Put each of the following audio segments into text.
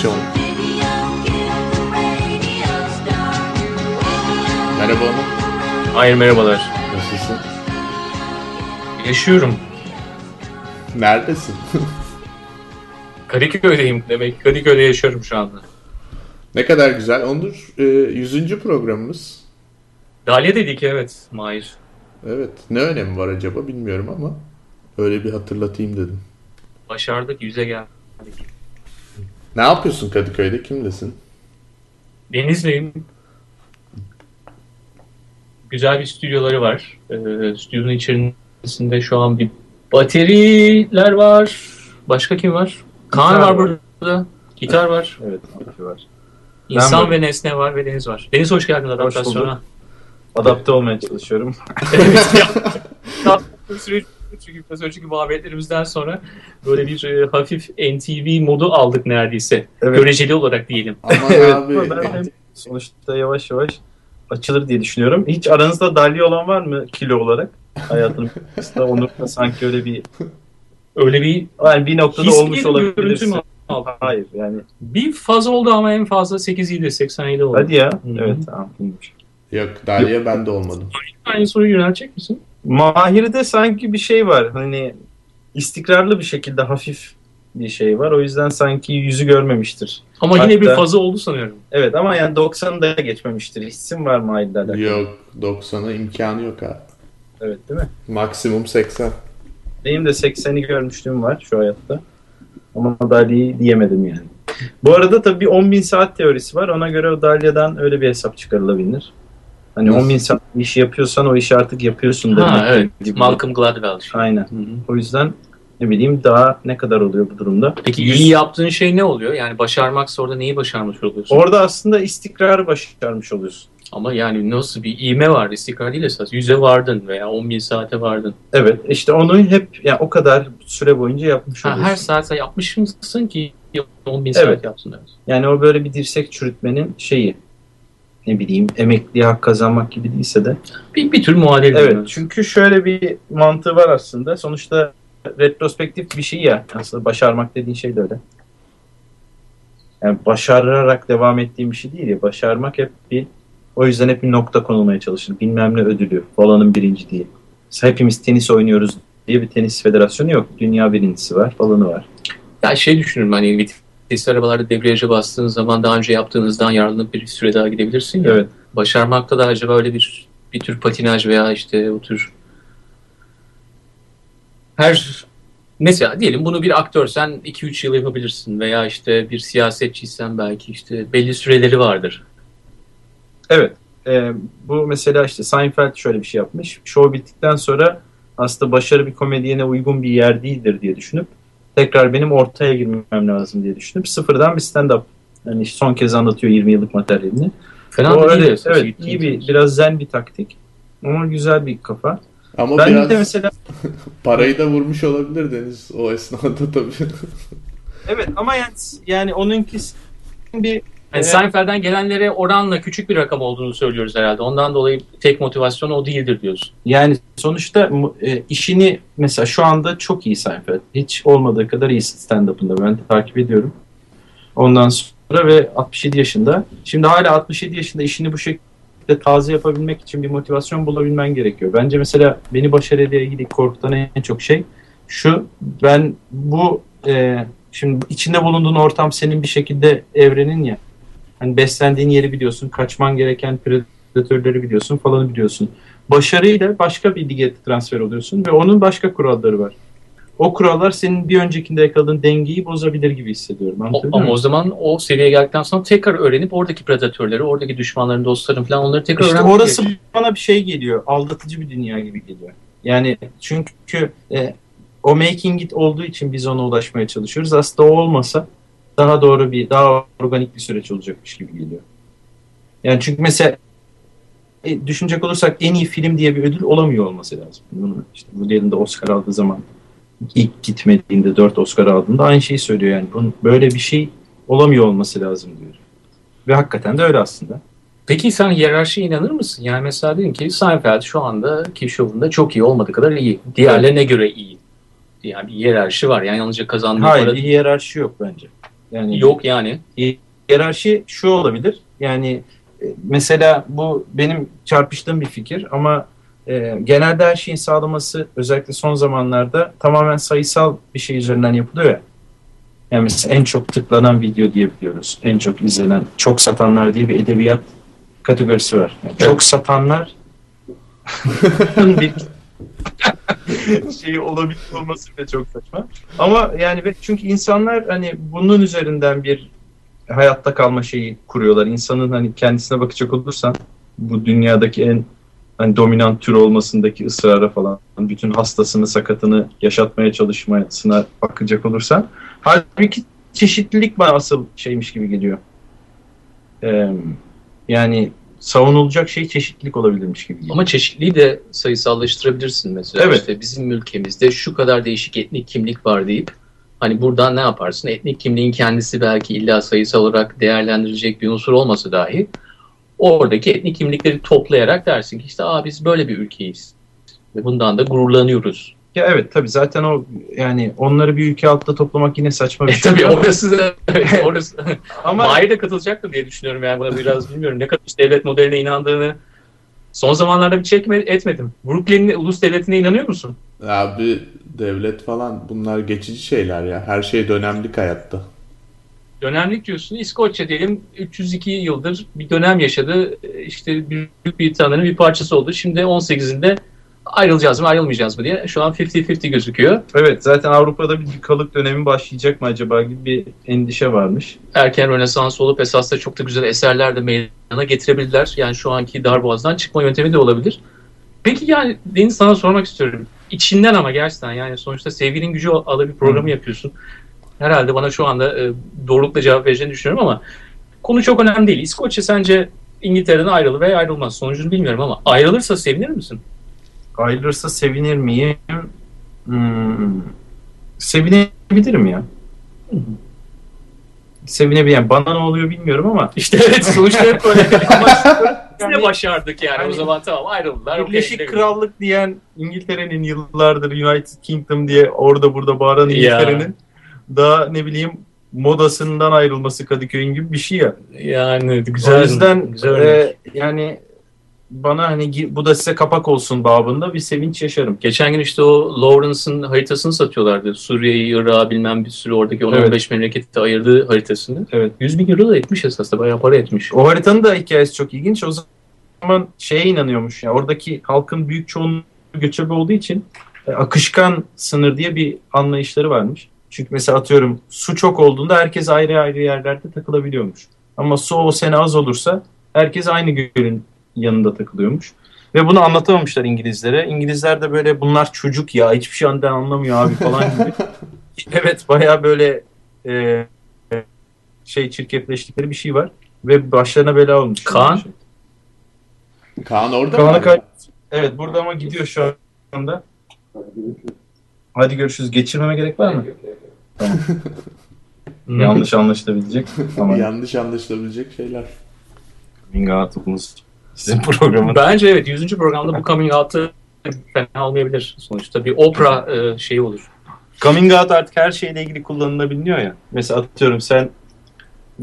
Adaptasyon Merhaba Onur. Hayır merhabalar. Nasılsın? Yaşıyorum. Neredesin? Kadıköy'deyim demek. Kadıköy'de yaşıyorum şu anda. ne kadar güzel. Onur e, 100. programımız. Dalya dedik evet Mahir. Evet. Ne önemi var acaba bilmiyorum ama öyle bir hatırlatayım dedim. Başardık yüze geldik. Ne yapıyorsun Kadıköy'de? Kimlesin? Denizli'yim. Güzel bir stüdyoları var. Ee, stüdyonun içerisinde şu an bir bateriler var. Başka kim var? Kaan Gitar var var. burada. Gitar var. Evet, var. İnsan Ben ve nesne var ve deniz var. Deniz hoş geldin adaptasyona. Adapte olmaya çalışıyorum. Evet, çünkü biraz önceki muhabbetlerimizden sonra böyle bir e, hafif NTV modu aldık neredeyse. Evet. Göreceli olarak diyelim. Aman evet, abi. ben sonuçta yavaş yavaş açılır diye düşünüyorum. Hiç aranızda dalya olan var mı kilo olarak? Hayatının aslında Onur'da sanki öyle bir Öyle bir yani bir noktada his olmuş olabilirsin. Hayır yani. Bir fazla oldu ama en fazla 8 idi 87 oldu. Hadi ya. Hı. Evet tamam. iyiymiş. Yok Dalia ben de olmadım. Aynı soruyu yöneltecek misin? Mahir'de sanki bir şey var. Hani istikrarlı bir şekilde hafif bir şey var. O yüzden sanki yüzü görmemiştir. Ama yine bir Hatta- fazla oldu sanıyorum. Evet ama yani 90'ı da geçmemiştir. Hissim var Mahir'le alakalı. Yok 90'a imkanı yok abi. Evet değil mi? Maksimum 80. Benim de 80'i görmüşlüğüm var şu hayatta. Ama Dalya'yı diyemedim yani. Bu arada tabii bir 10.000 saat teorisi var. Ona göre o Dalya'dan öyle bir hesap çıkarılabilir. Hani Nasıl? 10.000 saat işi yapıyorsan o işi artık yapıyorsun demek. Ha evet. gibi. Malcolm Gladwell. şey. Aynen. Hı hı. O yüzden ne bileyim daha ne kadar oluyor bu durumda. Peki Yüz- iyi yaptığın şey ne oluyor? Yani başarmaksa orada neyi başarmış oluyorsun? Orada aslında istikrarı başarmış oluyorsun. Ama yani nasıl bir ivme var? İstikrar değil esas. Yüze vardın veya 10 bin saate vardın. Evet işte onu hep yani o kadar süre boyunca yapmış Ha, oluyorsun. her saat yapmış mısın ki 10 bin Evet. saat yapsın? Evet. Yani o böyle bir dirsek çürütmenin şeyi. Ne bileyim emekliye hak kazanmak gibi değilse de Bir, bir tür muadil. Evet diyoruz. çünkü şöyle bir mantığı var aslında. Sonuçta retrospektif bir şey ya. Aslında başarmak dediğin şey de öyle. Yani başararak devam ettiğim bir şey değil ya. Başarmak hep bir o yüzden hep bir nokta konulmaya çalışır. Bilmem ne ödülü falanın birinci diye. Mesela hepimiz tenis oynuyoruz diye bir tenis federasyonu yok. Dünya birincisi var falanı var. Ya şey düşünürüm hani vitesli arabalarda debriyaja bastığın zaman daha önce yaptığınızdan yararlanıp bir süre daha gidebilirsin ya. Evet. Başarmakta da acaba öyle bir bir tür patinaj veya işte o tür her mesela diyelim bunu bir aktörsen 2-3 yıl yapabilirsin veya işte bir siyasetçiysen belki işte belli süreleri vardır. Evet. Ee, bu mesela işte Seinfeld şöyle bir şey yapmış. Show bittikten sonra aslında başarı bir komedyene uygun bir yer değildir diye düşünüp tekrar benim ortaya girmem lazım diye düşünüp sıfırdan bir stand-up. Yani son kez anlatıyor 20 yıllık materyalini. Fena O değil öyle, esas. evet iyi bir biraz zen bir taktik. Ama güzel bir kafa. Ama ben biraz de mesela parayı da vurmuş olabilir Deniz o esnada tabii. evet ama yani, yani onunki bir Yani Evet. Seinfeld'den gelenlere oranla küçük bir rakam olduğunu söylüyoruz herhalde. Ondan dolayı tek motivasyon o değildir diyorsun. Yani sonuçta e, işini mesela şu anda çok iyi Seinfeld. Hiç olmadığı kadar iyi stand-up'ında ben takip ediyorum. Ondan sonra ve 67 yaşında. Şimdi hala 67 yaşında işini bu şekilde taze yapabilmek için bir motivasyon bulabilmen gerekiyor. Bence mesela beni başarıyla ilgili korkutan en çok şey şu. Ben bu e, şimdi içinde bulunduğun ortam senin bir şekilde evrenin ya. Hani beslendiğin yeri biliyorsun, kaçman gereken predatörleri biliyorsun falanı biliyorsun başarıyla başka bir lige transfer oluyorsun ve onun başka kuralları var. O kurallar senin bir öncekinde yakaladığın dengeyi bozabilir gibi hissediyorum. O, ama o zaman o seviyeye geldikten sonra tekrar öğrenip oradaki predatörleri, oradaki düşmanların, dostların falan onları tekrar İşte öğrenmek orası gerekiyor. bana bir şey geliyor. Aldatıcı bir dünya gibi geliyor. Yani çünkü e, o making it olduğu için biz ona ulaşmaya çalışıyoruz. Aslında o olmasa daha doğru bir, daha organik bir süreç olacakmış gibi geliyor. Yani çünkü mesela e, düşünecek olursak en iyi film diye bir ödül olamıyor olması lazım. Bunu işte Woody de Oscar aldığı zaman ilk gitmediğinde 4 Oscar aldığında aynı şeyi söylüyor yani. Bunun böyle bir şey olamıyor olması lazım diyor. Ve hakikaten de öyle aslında. Peki sen hiyerarşiye inanır mısın? Yani mesela dedin ki Seinfeld şu anda ki şovunda çok iyi olmadığı kadar iyi. Diğerlerine göre iyi. Yani bir hiyerarşi var. Yani yalnızca kazandığı Hayır para bir hiyerarşi yok bence. Yani Yok yani. hiyerarşi şu olabilir. Yani e, mesela bu benim çarpıştığım bir fikir ama e, genelde her şeyin sağlaması özellikle son zamanlarda tamamen sayısal bir şey üzerinden yapılıyor ya. Yani mesela en çok tıklanan video diyebiliyoruz. En çok izlenen, çok satanlar diye bir edebiyat kategorisi var. Yani Çok satanlar bir şeyi olabilir olması bile çok saçma. Ama yani çünkü insanlar hani bunun üzerinden bir hayatta kalma şeyi kuruyorlar. İnsanın hani kendisine bakacak olursan bu dünyadaki en hani dominant tür olmasındaki ısrara falan bütün hastasını sakatını yaşatmaya çalışmasına bakacak olursan halbuki çeşitlilik bana asıl şeymiş gibi geliyor. Ee, yani savunulacak şey çeşitlilik olabilirmiş gibi. Ama çeşitliliği de sayısallaştırabilirsin mesela. Evet. İşte bizim ülkemizde şu kadar değişik etnik kimlik var deyip hani buradan ne yaparsın? Etnik kimliğin kendisi belki illa sayısal olarak değerlendirilecek bir unsur olmasa dahi oradaki etnik kimlikleri toplayarak dersin ki işte Aa, biz böyle bir ülkeyiz. Ve bundan da gururlanıyoruz. Ya evet tabii zaten o yani onları bir ülke altta toplamak yine saçma bir E şey. tabii orası da orası. Ama Mahir de katılacaktır diye düşünüyorum yani buna biraz bilmiyorum ne kadar işte devlet modeline inandığını son zamanlarda bir çekme etmedim. Brooklyn'in ulus devletine inanıyor musun? Abi devlet falan bunlar geçici şeyler ya. Her şey dönemlik hayatta. Dönemlik diyorsun. İskoçya diyelim 302 yıldır bir dönem yaşadı. İşte Büyük Britanya'nın bir parçası oldu. Şimdi 18'inde ayrılacağız mı ayrılmayacağız mı diye şu an 50-50 gözüküyor. evet zaten Avrupa'da bir kalık dönemi başlayacak mı acaba gibi bir endişe varmış. Erken Rönesans olup esasında çok da güzel eserler de meydana getirebilirler. Yani şu anki darboğazdan çıkma yöntemi de olabilir. Peki yani Deniz sana sormak istiyorum. İçinden ama gerçekten yani sonuçta sevginin gücü alı bir programı yapıyorsun. Herhalde bana şu anda e, doğrulukla cevap vereceğini düşünüyorum ama konu çok önemli değil. İskoçya sence İngiltere'den ayrılır veya ayrılmaz. Sonucunu bilmiyorum ama ayrılırsa sevinir misin? Ayrılırsa sevinir miyim? Hmm. Sevinebilirim ya. Sevinebilirim. Bana ne oluyor bilmiyorum ama İşte evet sonuçta hep böyle. Yani- de başardık yani. o Yani- zaman tamam ayrıldılar. Birleşik gidelim. Krallık diyen İngiltere'nin yıllardır United Kingdom diye orada burada bağıran. İngiltere'nin daha ne bileyim modasından ayrılması Kadıköy'ün gibi bir şey ya. Yani güzel. o yüzden güzel e, yani bana hani bu da size kapak olsun babında bir sevinç yaşarım. Geçen gün işte o Lawrence'ın haritasını satıyorlardı. Suriye'yi, Irak'ı bilmem bir sürü oradaki 10-15 memlekette ayırdığı haritasını. Evet. 100 bin euro da etmiş esasında. Bayağı para etmiş. O haritanın da hikayesi çok ilginç. O zaman şeye inanıyormuş ya oradaki halkın büyük çoğunluğu göçebe olduğu için e, akışkan sınır diye bir anlayışları varmış. Çünkü mesela atıyorum su çok olduğunda herkes ayrı ayrı yerlerde takılabiliyormuş. Ama su o sene az olursa herkes aynı gölün yanında takılıyormuş. Ve bunu anlatamamışlar İngilizlere. İngilizler de böyle bunlar çocuk ya hiçbir şey andan anlamıyor abi falan gibi. evet bayağı böyle e, şey çirkefleştikleri bir şey var. Ve başlarına bela olmuş. Kaan? Kaan orada Kaan'a mı? kay- Evet burada ama gidiyor şu anda. Hadi görüşürüz. Geçirmeme gerek var mı? Hmm. Yanlış anlaşılabilecek. Ama Yanlış anlaşılabilecek şeyler. coming out'umuz sizin programın. Bence evet 100. programda bu coming out'ı fena olmayabilir. Sonuçta bir opera e, şeyi olur. Coming out artık her şeyle ilgili kullanılabiliyor ya. Mesela atıyorum sen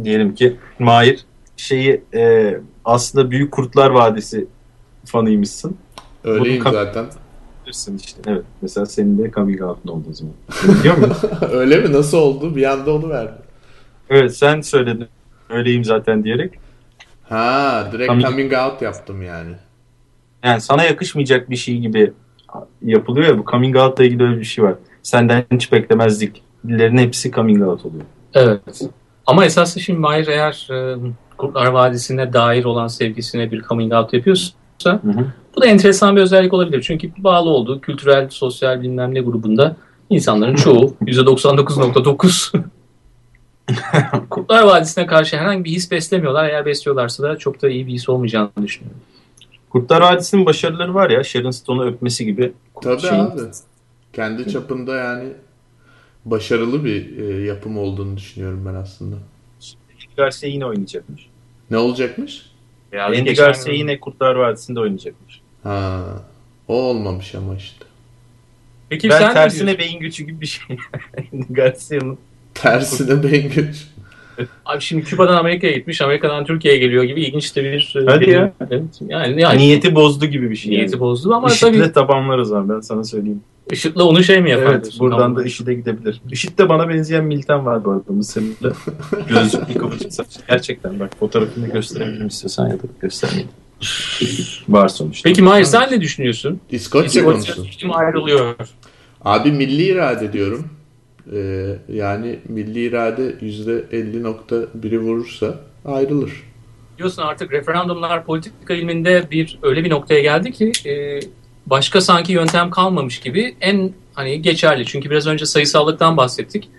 diyelim ki Mahir şeyi e, aslında Büyük Kurtlar Vadisi fanıymışsın. Öyleyim Bunu- zaten. Bilirsin işte. Evet. Mesela senin de coming out'un oldu o zaman. Biliyor musun? Öyle mi? Nasıl oldu? Bir anda onu verdi. evet sen söyledin. Öyleyim zaten diyerek. Ha, direkt Coming- coming out yaptım yani. Yani sana yakışmayacak bir şey gibi yapılıyor ya bu coming out'la ilgili öyle bir şey var. Senden hiç beklemezdik. Dillerin hepsi coming out oluyor. Evet. Ama esasında şimdi Mahir eğer e, Kurtlar Vadisi'ne dair olan sevgisine bir coming out yapıyorsa Hı hı. bu da enteresan bir özellik olabilir. Çünkü bağlı olduğu kültürel, sosyal bilmem ne grubunda insanların çoğu %99.9 Kurtlar Vadisi'ne karşı herhangi bir his beslemiyorlar. Eğer besliyorlarsa da çok da iyi bir his olmayacağını düşünüyorum. Kurtlar Vadisi'nin başarıları var ya. Sharon Stone'u öpmesi gibi. Tabii Şeyin- abi. Kendi çapında yani başarılı bir e, yapım olduğunu düşünüyorum ben aslında. Andy Garcia yine oynayacakmış. Ne olacakmış? Andy geçen- Garcia yine Kurtlar Vadisi'nde oynayacakmış. Ha, o olmamış ama işte. Peki ben sen ne tersine beyin gücü gibi bir şey. Andy Garcia'nın Tersine ben güç. Abi şimdi Küba'dan Amerika'ya gitmiş, Amerika'dan Türkiye'ye geliyor gibi ilginç de bir... e, Hadi ya. Yani, yani Niyeti bozdu gibi bir şey. niyeti yani. bozdu ama IŞİD'le tabii tabanlarız var ben sana söyleyeyim. IŞİD'le onu şey mi yapar? Evet buradan Tamam. da IŞİD'e gidebilir. IŞİD'de bana benzeyen militan var bu arada Mısırlı. Gözlüklü kıvırcık saç. Gerçekten bak fotoğrafını gösterebilirim istiyorsan ya da göstermeyeyim. Var sonuçta. Peki Mahir sen ne düşünüyorsun? İskoçya İskoçya konusu. seçimi ayrılıyor. Abi milli irade diyorum. Ee, yani milli irade %50.1'i vurursa ayrılır. Biliyorsun artık referandumlar politika ilminde bir öyle bir noktaya geldi ki e, başka sanki yöntem kalmamış gibi en hani geçerli. Çünkü biraz önce sayısallıktan bahsettik.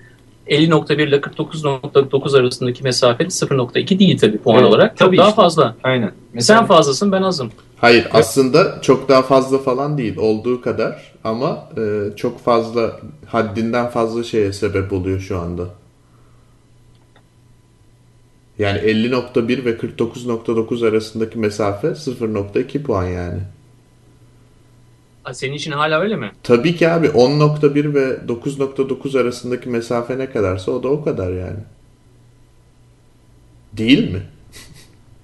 50.1 ile 49.9 arasındaki mesafe 0.2 değil tabii puan Evet, olarak. Çok tabii daha işte. fazla. Aynen. Sen fazlasın ben azım. Hayır aslında çok daha fazla falan değil olduğu kadar ama e, çok fazla haddinden fazla şeye sebep oluyor şu anda. Yani 50.1 ve 49.9 arasındaki mesafe 0.2 puan yani. Senin için hala öyle mi? Tabii ki abi 10.1 ve 9.9 arasındaki mesafe ne kadarsa o da o kadar yani. Değil mi?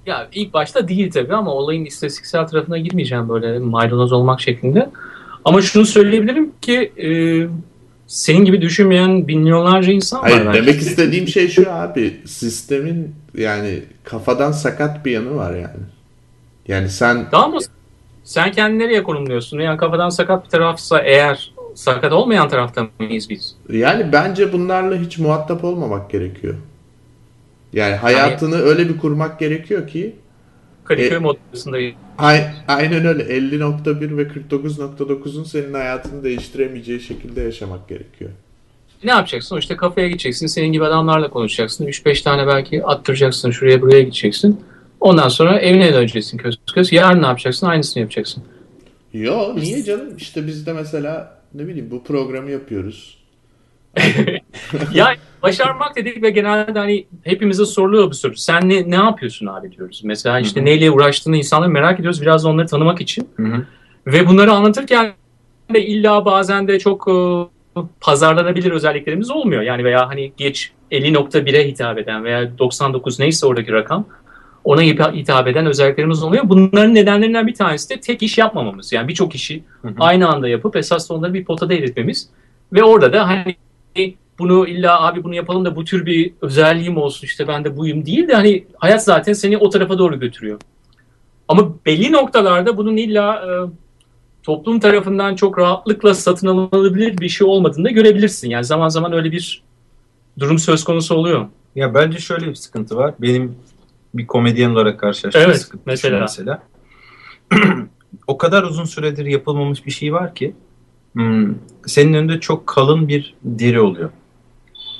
Ya ilk başta değil tabii ama olayın istatistiksel tarafına girmeyeceğim böyle maydanoz olmak şeklinde. Ama şunu söyleyebilirim ki e, senin gibi düşünmeyen milyonlarca insan var. Hayır demek istediğim şey şu abi sistemin yani kafadan sakat bir yanı var yani. Yani sen Tamam mı? Sen kendini nereye konumluyorsun? Yani kafadan sakat bir tarafsa eğer sakat olmayan tarafta mıyız biz? yani bence bunlarla hiç muhatap olmamak gerekiyor. Yani hayatını öyle bir kurmak gerekiyor ki Kadıköy E- modasında ay- aynen öyle 50.1 ve 49.9'un senin hayatını değiştiremeyeceği şekilde yaşamak gerekiyor. ne yapacaksın? İşte kafeye gideceksin. Senin gibi adamlarla konuşacaksın. 3-5 tane belki attıracaksın. Şuraya buraya gideceksin. Ondan sonra evine döneceksin köz köz. Yarın ne yapacaksın? Aynısını yapacaksın. Yo niye canım? İşte biz de mesela ne bileyim bu programı yapıyoruz. ya başarmak dedik ve genelde hani hepimize soruluyor bu soru. Sen ne, ne yapıyorsun abi diyoruz. Mesela işte Hı hı. neyle uğraştığını insanları merak ediyoruz. Biraz da onları tanımak için. Hı hı. Ve bunları anlatırken de illa bazen de çok e, pazarlanabilir özelliklerimiz olmuyor. Yani veya hani geç 50.1'e hitap eden veya 99 neyse oradaki rakam ona hitap eden özelliklerimiz oluyor. Bunların nedenlerinden bir tanesi de tek iş yapmamamız. Yani birçok işi Hı hı. aynı anda yapıp esas onları bir potada eritmemiz. Ve orada da hani bunu illa abi bunu yapalım da bu tür bir özelliğim olsun işte ben de buyum değil de hani hayat zaten seni o tarafa doğru götürüyor. Ama belli noktalarda bunun illa e, toplum tarafından çok rahatlıkla satın alınabilir bir şey olmadığını da görebilirsin. Yani zaman zaman öyle bir durum söz konusu oluyor. Ya bence şöyle bir sıkıntı var. Benim bir komedyen olarak karşılaştığım Evet, mesela. mesela. o kadar uzun süredir yapılmamış bir şey var ki hmm, senin önünde çok kalın bir deri oluyor.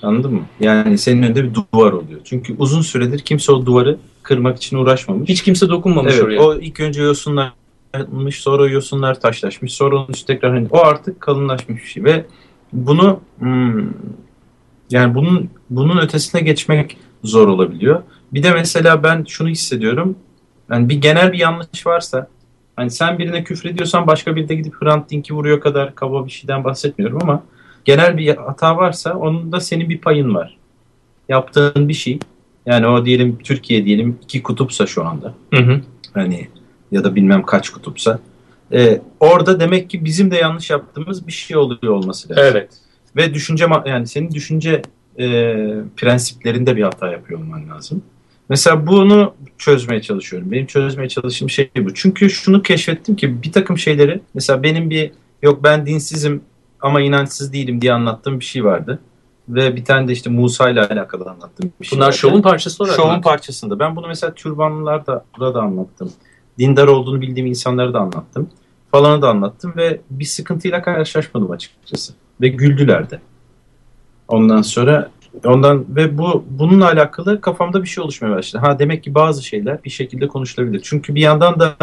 Anladın mı? Yani senin önünde bir duvar oluyor. Çünkü uzun süredir kimse o duvarı kırmak için uğraşmamış. Hiç kimse dokunmamış Evet, oraya. o ilk önce yosunlanmış, sonra yosunlar taşlaşmış, sonra onun üstü tekrar hani o artık kalınlaşmış bir şey ve bunu hmm, yani bunun bunun ötesine geçmek zor olabiliyor. Bir de mesela ben şunu hissediyorum. Yani bir genel bir yanlış varsa hani sen birine küfrediyorsan başka biri de gidip Hrant Dink'i vuruyor kadar kaba bir şeyden bahsetmiyorum ama genel bir hata varsa onun da senin bir payın var. Yaptığın bir şey yani o diyelim Türkiye diyelim iki kutupsa şu anda Hı hı. hani ya da bilmem kaç kutupsa e, orada demek ki bizim de yanlış yaptığımız bir şey oluyor olması lazım. Evet. Ve düşünce yani senin düşünce e, prensiplerinde bir hata yapıyor olman lazım. Mesela bunu çözmeye çalışıyorum. Benim çözmeye çalıştığım şey bu. Çünkü şunu keşfettim ki bir takım şeyleri mesela benim bir yok ben dinsizim ama inançsız değilim diye anlattığım bir şey vardı. Ve bir tane de işte Musa ile alakalı anlattığım bir şey Bunlar vardı. şovun parçası olarak. Şovun parçasında. Ben bunu mesela türbanlılarda da anlattım. Dindar olduğunu bildiğim insanlara da anlattım. Falanı da anlattım ve bir sıkıntıyla karşılaşmadım açıkçası. Ve güldüler de. Ondan sonra ondan ve bu bununla alakalı kafamda bir şey oluşmaya başladı. Ha demek ki bazı şeyler bir şekilde konuşulabilir. Çünkü bir yandan da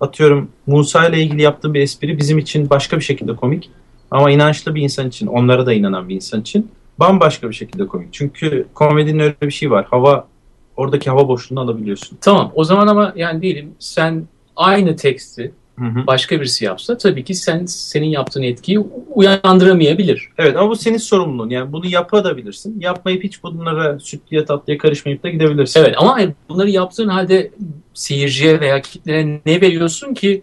atıyorum Musa ile ilgili yaptığım bir espri bizim için başka bir şekilde komik. Ama inançlı bir insan için, onlara da inanan bir insan için bambaşka bir şekilde komik. Çünkü komedinin öyle bir şey var. Hava oradaki hava boşluğunu alabiliyorsun. Tamam. O zaman ama yani diyelim sen aynı teksti Hı hı. başka birisi yapsa tabii ki sen senin yaptığın etkiyi uyandıramayabilir. Evet ama bu senin sorumluluğun. Yani bunu yapabilirsin. Yapmayıp hiç bunlara sütlüye tatlıya karışmayıp da gidebilirsin. Evet ama bunları yaptığın halde seyirciye veya kitlere ne veriyorsun ki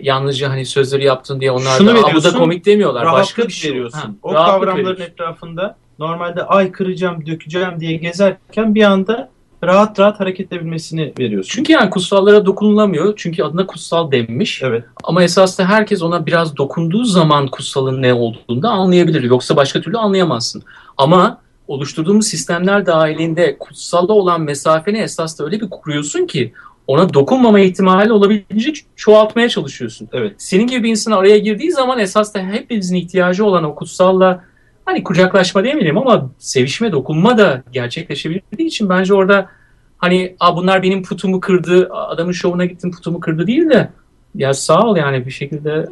yalnızca hani sözleri yaptın diye onlar Şunu da "Aa, bu da komik demiyorlar. Başka bir şey veriyorsun. Ha, o kavramların veriyorsun. etrafında normalde ay kıracağım, dökeceğim diye gezerken bir anda rahat rahat hareket edebilmesini veriyorsun. Çünkü yani kutsallara dokunulamıyor. Çünkü adına kutsal denmiş. evet. Ama esasında herkes ona biraz dokunduğu zaman kutsalın ne olduğunu da anlayabilir. Yoksa başka türlü anlayamazsın. Ama oluşturduğumuz sistemler dahilinde kutsalla olan mesafeni esasında öyle bir kuruyorsun ki ona dokunmama ihtimali olabildiğince çoğaltmaya çalışıyorsun. Evet. Senin gibi bir insan araya girdiği zaman esasında hepimizin ihtiyacı olan o kutsalla hani kucaklaşma demeyelim ama sevişme, dokunma da gerçekleşebildiği için bence orada hani Aa, bunlar benim putumu kırdı, adamın şovuna gittim putumu kırdı değil de ya sağ ol yani bir şekilde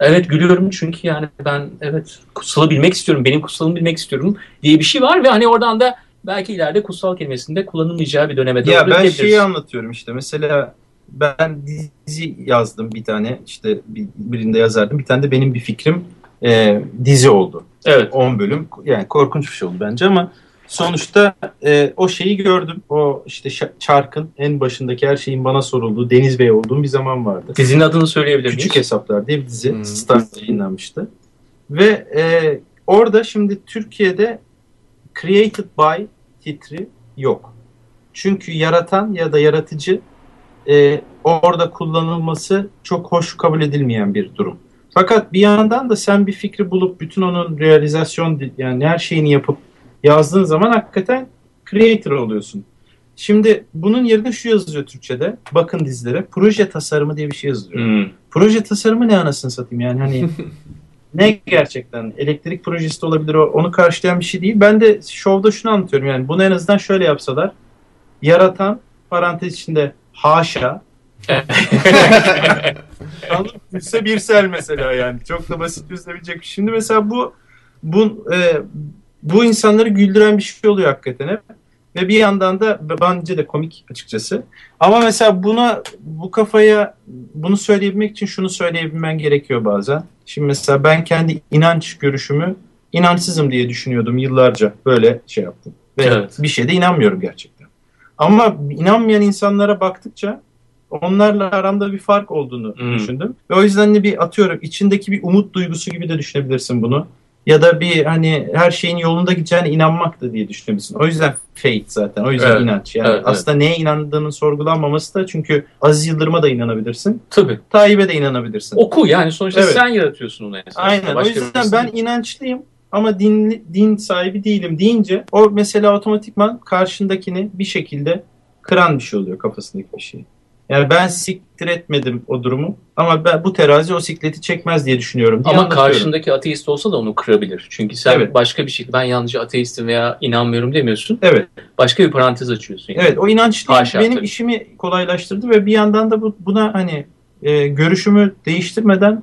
evet gülüyorum çünkü yani ben evet kutsalı bilmek istiyorum, benim kutsalımı bilmek istiyorum diye bir şey var ve hani oradan da belki ileride kutsal kelimesinde kullanılmayacağı bir döneme doğru Ya ben şeyi anlatıyorum işte. Mesela ben dizi yazdım bir tane. işte bir- birinde yazardım. Bir tane de benim bir fikrim e, dizi oldu. Evet. 10 bölüm. Yani korkunç bir şey oldu bence ama sonuçta e, o şeyi gördüm. O işte çarkın en başındaki her şeyin bana sorulduğu Deniz Bey olduğum bir zaman vardı. Dizinin adını söyleyebilir miyiz? Küçük Hesaplar diye bir dizi Hmm. Star'da yayınlanmıştı. Ve e, orada şimdi Türkiye'de created by titri yok. Çünkü yaratan ya da yaratıcı e, orada kullanılması çok hoş kabul edilmeyen bir durum. Fakat bir yandan da sen bir fikri bulup bütün onun realizasyon yani her şeyini yapıp yazdığın zaman hakikaten creator oluyorsun. Şimdi bunun yerine şu yazılıyor Türkçe'de. Bakın dizilere. Proje tasarımı diye bir şey yazılıyor. Hmm. Proje tasarımı ne anasını satayım yani hani ne gerçekten elektrik projesi de olabilir o, onu karşılayan bir şey değil. Ben de şovda şunu anlatıyorum yani bunu en azından şöyle yapsalar yaratan parantez içinde haşa Gülse Birsel mesela yani çok da basit çözülebilecek. Şimdi mesela bu bu e, bu insanları güldüren bir şey oluyor hakikaten hep. Ve bir yandan da bence de komik açıkçası. Ama mesela buna bu kafaya bunu söyleyebilmek için şunu söyleyebilmen gerekiyor bazen. Şimdi mesela ben kendi inanç görüşümü inançsızım diye düşünüyordum yıllarca. Böyle şey yaptım. Ve Evet. bir şeyde inanmıyorum gerçekten. Ama inanmayan insanlara baktıkça onlarla aramda bir fark olduğunu Hmm. düşündüm. Ve o yüzden de bir atıyorum içindeki bir umut duygusu gibi de düşünebilirsin bunu. Ya da bir hani her şeyin yolunda gideceğine inanmak da diye düşünebilirsin. O yüzden faith zaten. O yüzden Evet. inanç. Yani Evet, evet. aslında neye inandığının sorgulanmaması da çünkü Aziz Yıldırım'a da inanabilirsin. Tabii. Tayyip'e de inanabilirsin. Oku yani sonuçta Evet. sen yaratıyorsun onu. Aynen. O yüzden birisi ben değil. inançlıyım ama din, din sahibi değilim deyince o mesela otomatikman karşındakini bir şekilde kıran bir şey oluyor kafasındaki bir şey. Yani ben siktir etmedim o durumu ama ben bu terazi o sikleti çekmez diye düşünüyorum. diye Ama karşındaki ateist olsa da onu kırabilir. Çünkü sen Evet. başka bir şekilde ben yalnızca ateistim veya inanmıyorum demiyorsun. Evet. Başka bir parantez açıyorsun. yani. Evet o inançlı Haşa, benim tabii. işimi kolaylaştırdı ve bir yandan da bu, buna hani e, görüşümü değiştirmeden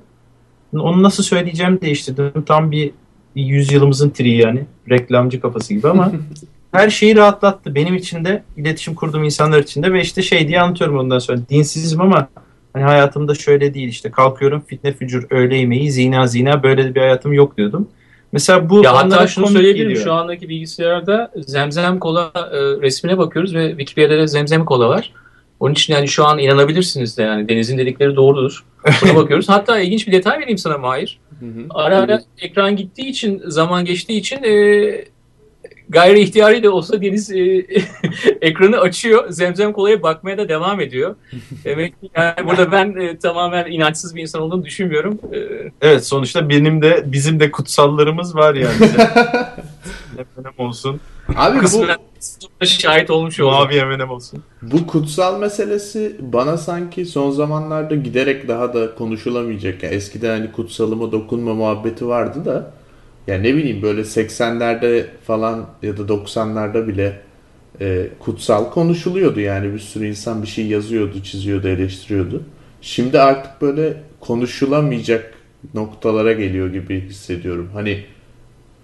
onu nasıl söyleyeceğimi değiştirdim. Tam bir, yüzyılımızın triği yani. Reklamcı kafası gibi ama her şeyi rahatlattı. Benim için de iletişim kurduğum insanlar için de ve işte şey diye anlatıyorum ondan sonra. Dinsizim ama hani hayatımda şöyle değil işte kalkıyorum fitne fücur öğle yemeği zina zina böyle bir hayatım yok diyordum. Mesela bu Ya hatta şunu söyleyebilirim. geliyor. Şu andaki bilgisayarda zemzem kola e, resmine bakıyoruz ve Wikipedia'da zemzem kola var. Onun için yani şu an inanabilirsiniz de yani Deniz'in dedikleri doğrudur. Buna bakıyoruz. Hatta ilginç bir detay vereyim sana Mahir. Hı hı. Ara ara ekran gittiği için, zaman geçtiği için e, gayri ihtiyari de olsa Deniz e, ekranı açıyor. Zemzem kolaya bakmaya da devam ediyor. Demek ki yani burada ben e, tamamen inançsız bir insan olduğunu düşünmüyorum. E, Evet sonuçta benim de bizim de kutsallarımız var yani. Efendim olsun. Abi bu, kısmen şahit olmuş oldum. Mavi Eminem olsun. bu kutsal meselesi bana sanki son zamanlarda giderek daha da konuşulamayacak. Yani eskiden hani kutsalıma dokunma muhabbeti vardı da ya ne bileyim böyle 80'lerde falan ya da 90'larda bile e, kutsal konuşuluyordu yani bir sürü insan bir şey yazıyordu, çiziyordu, eleştiriyordu. Şimdi artık böyle konuşulamayacak noktalara geliyor gibi hissediyorum. Hani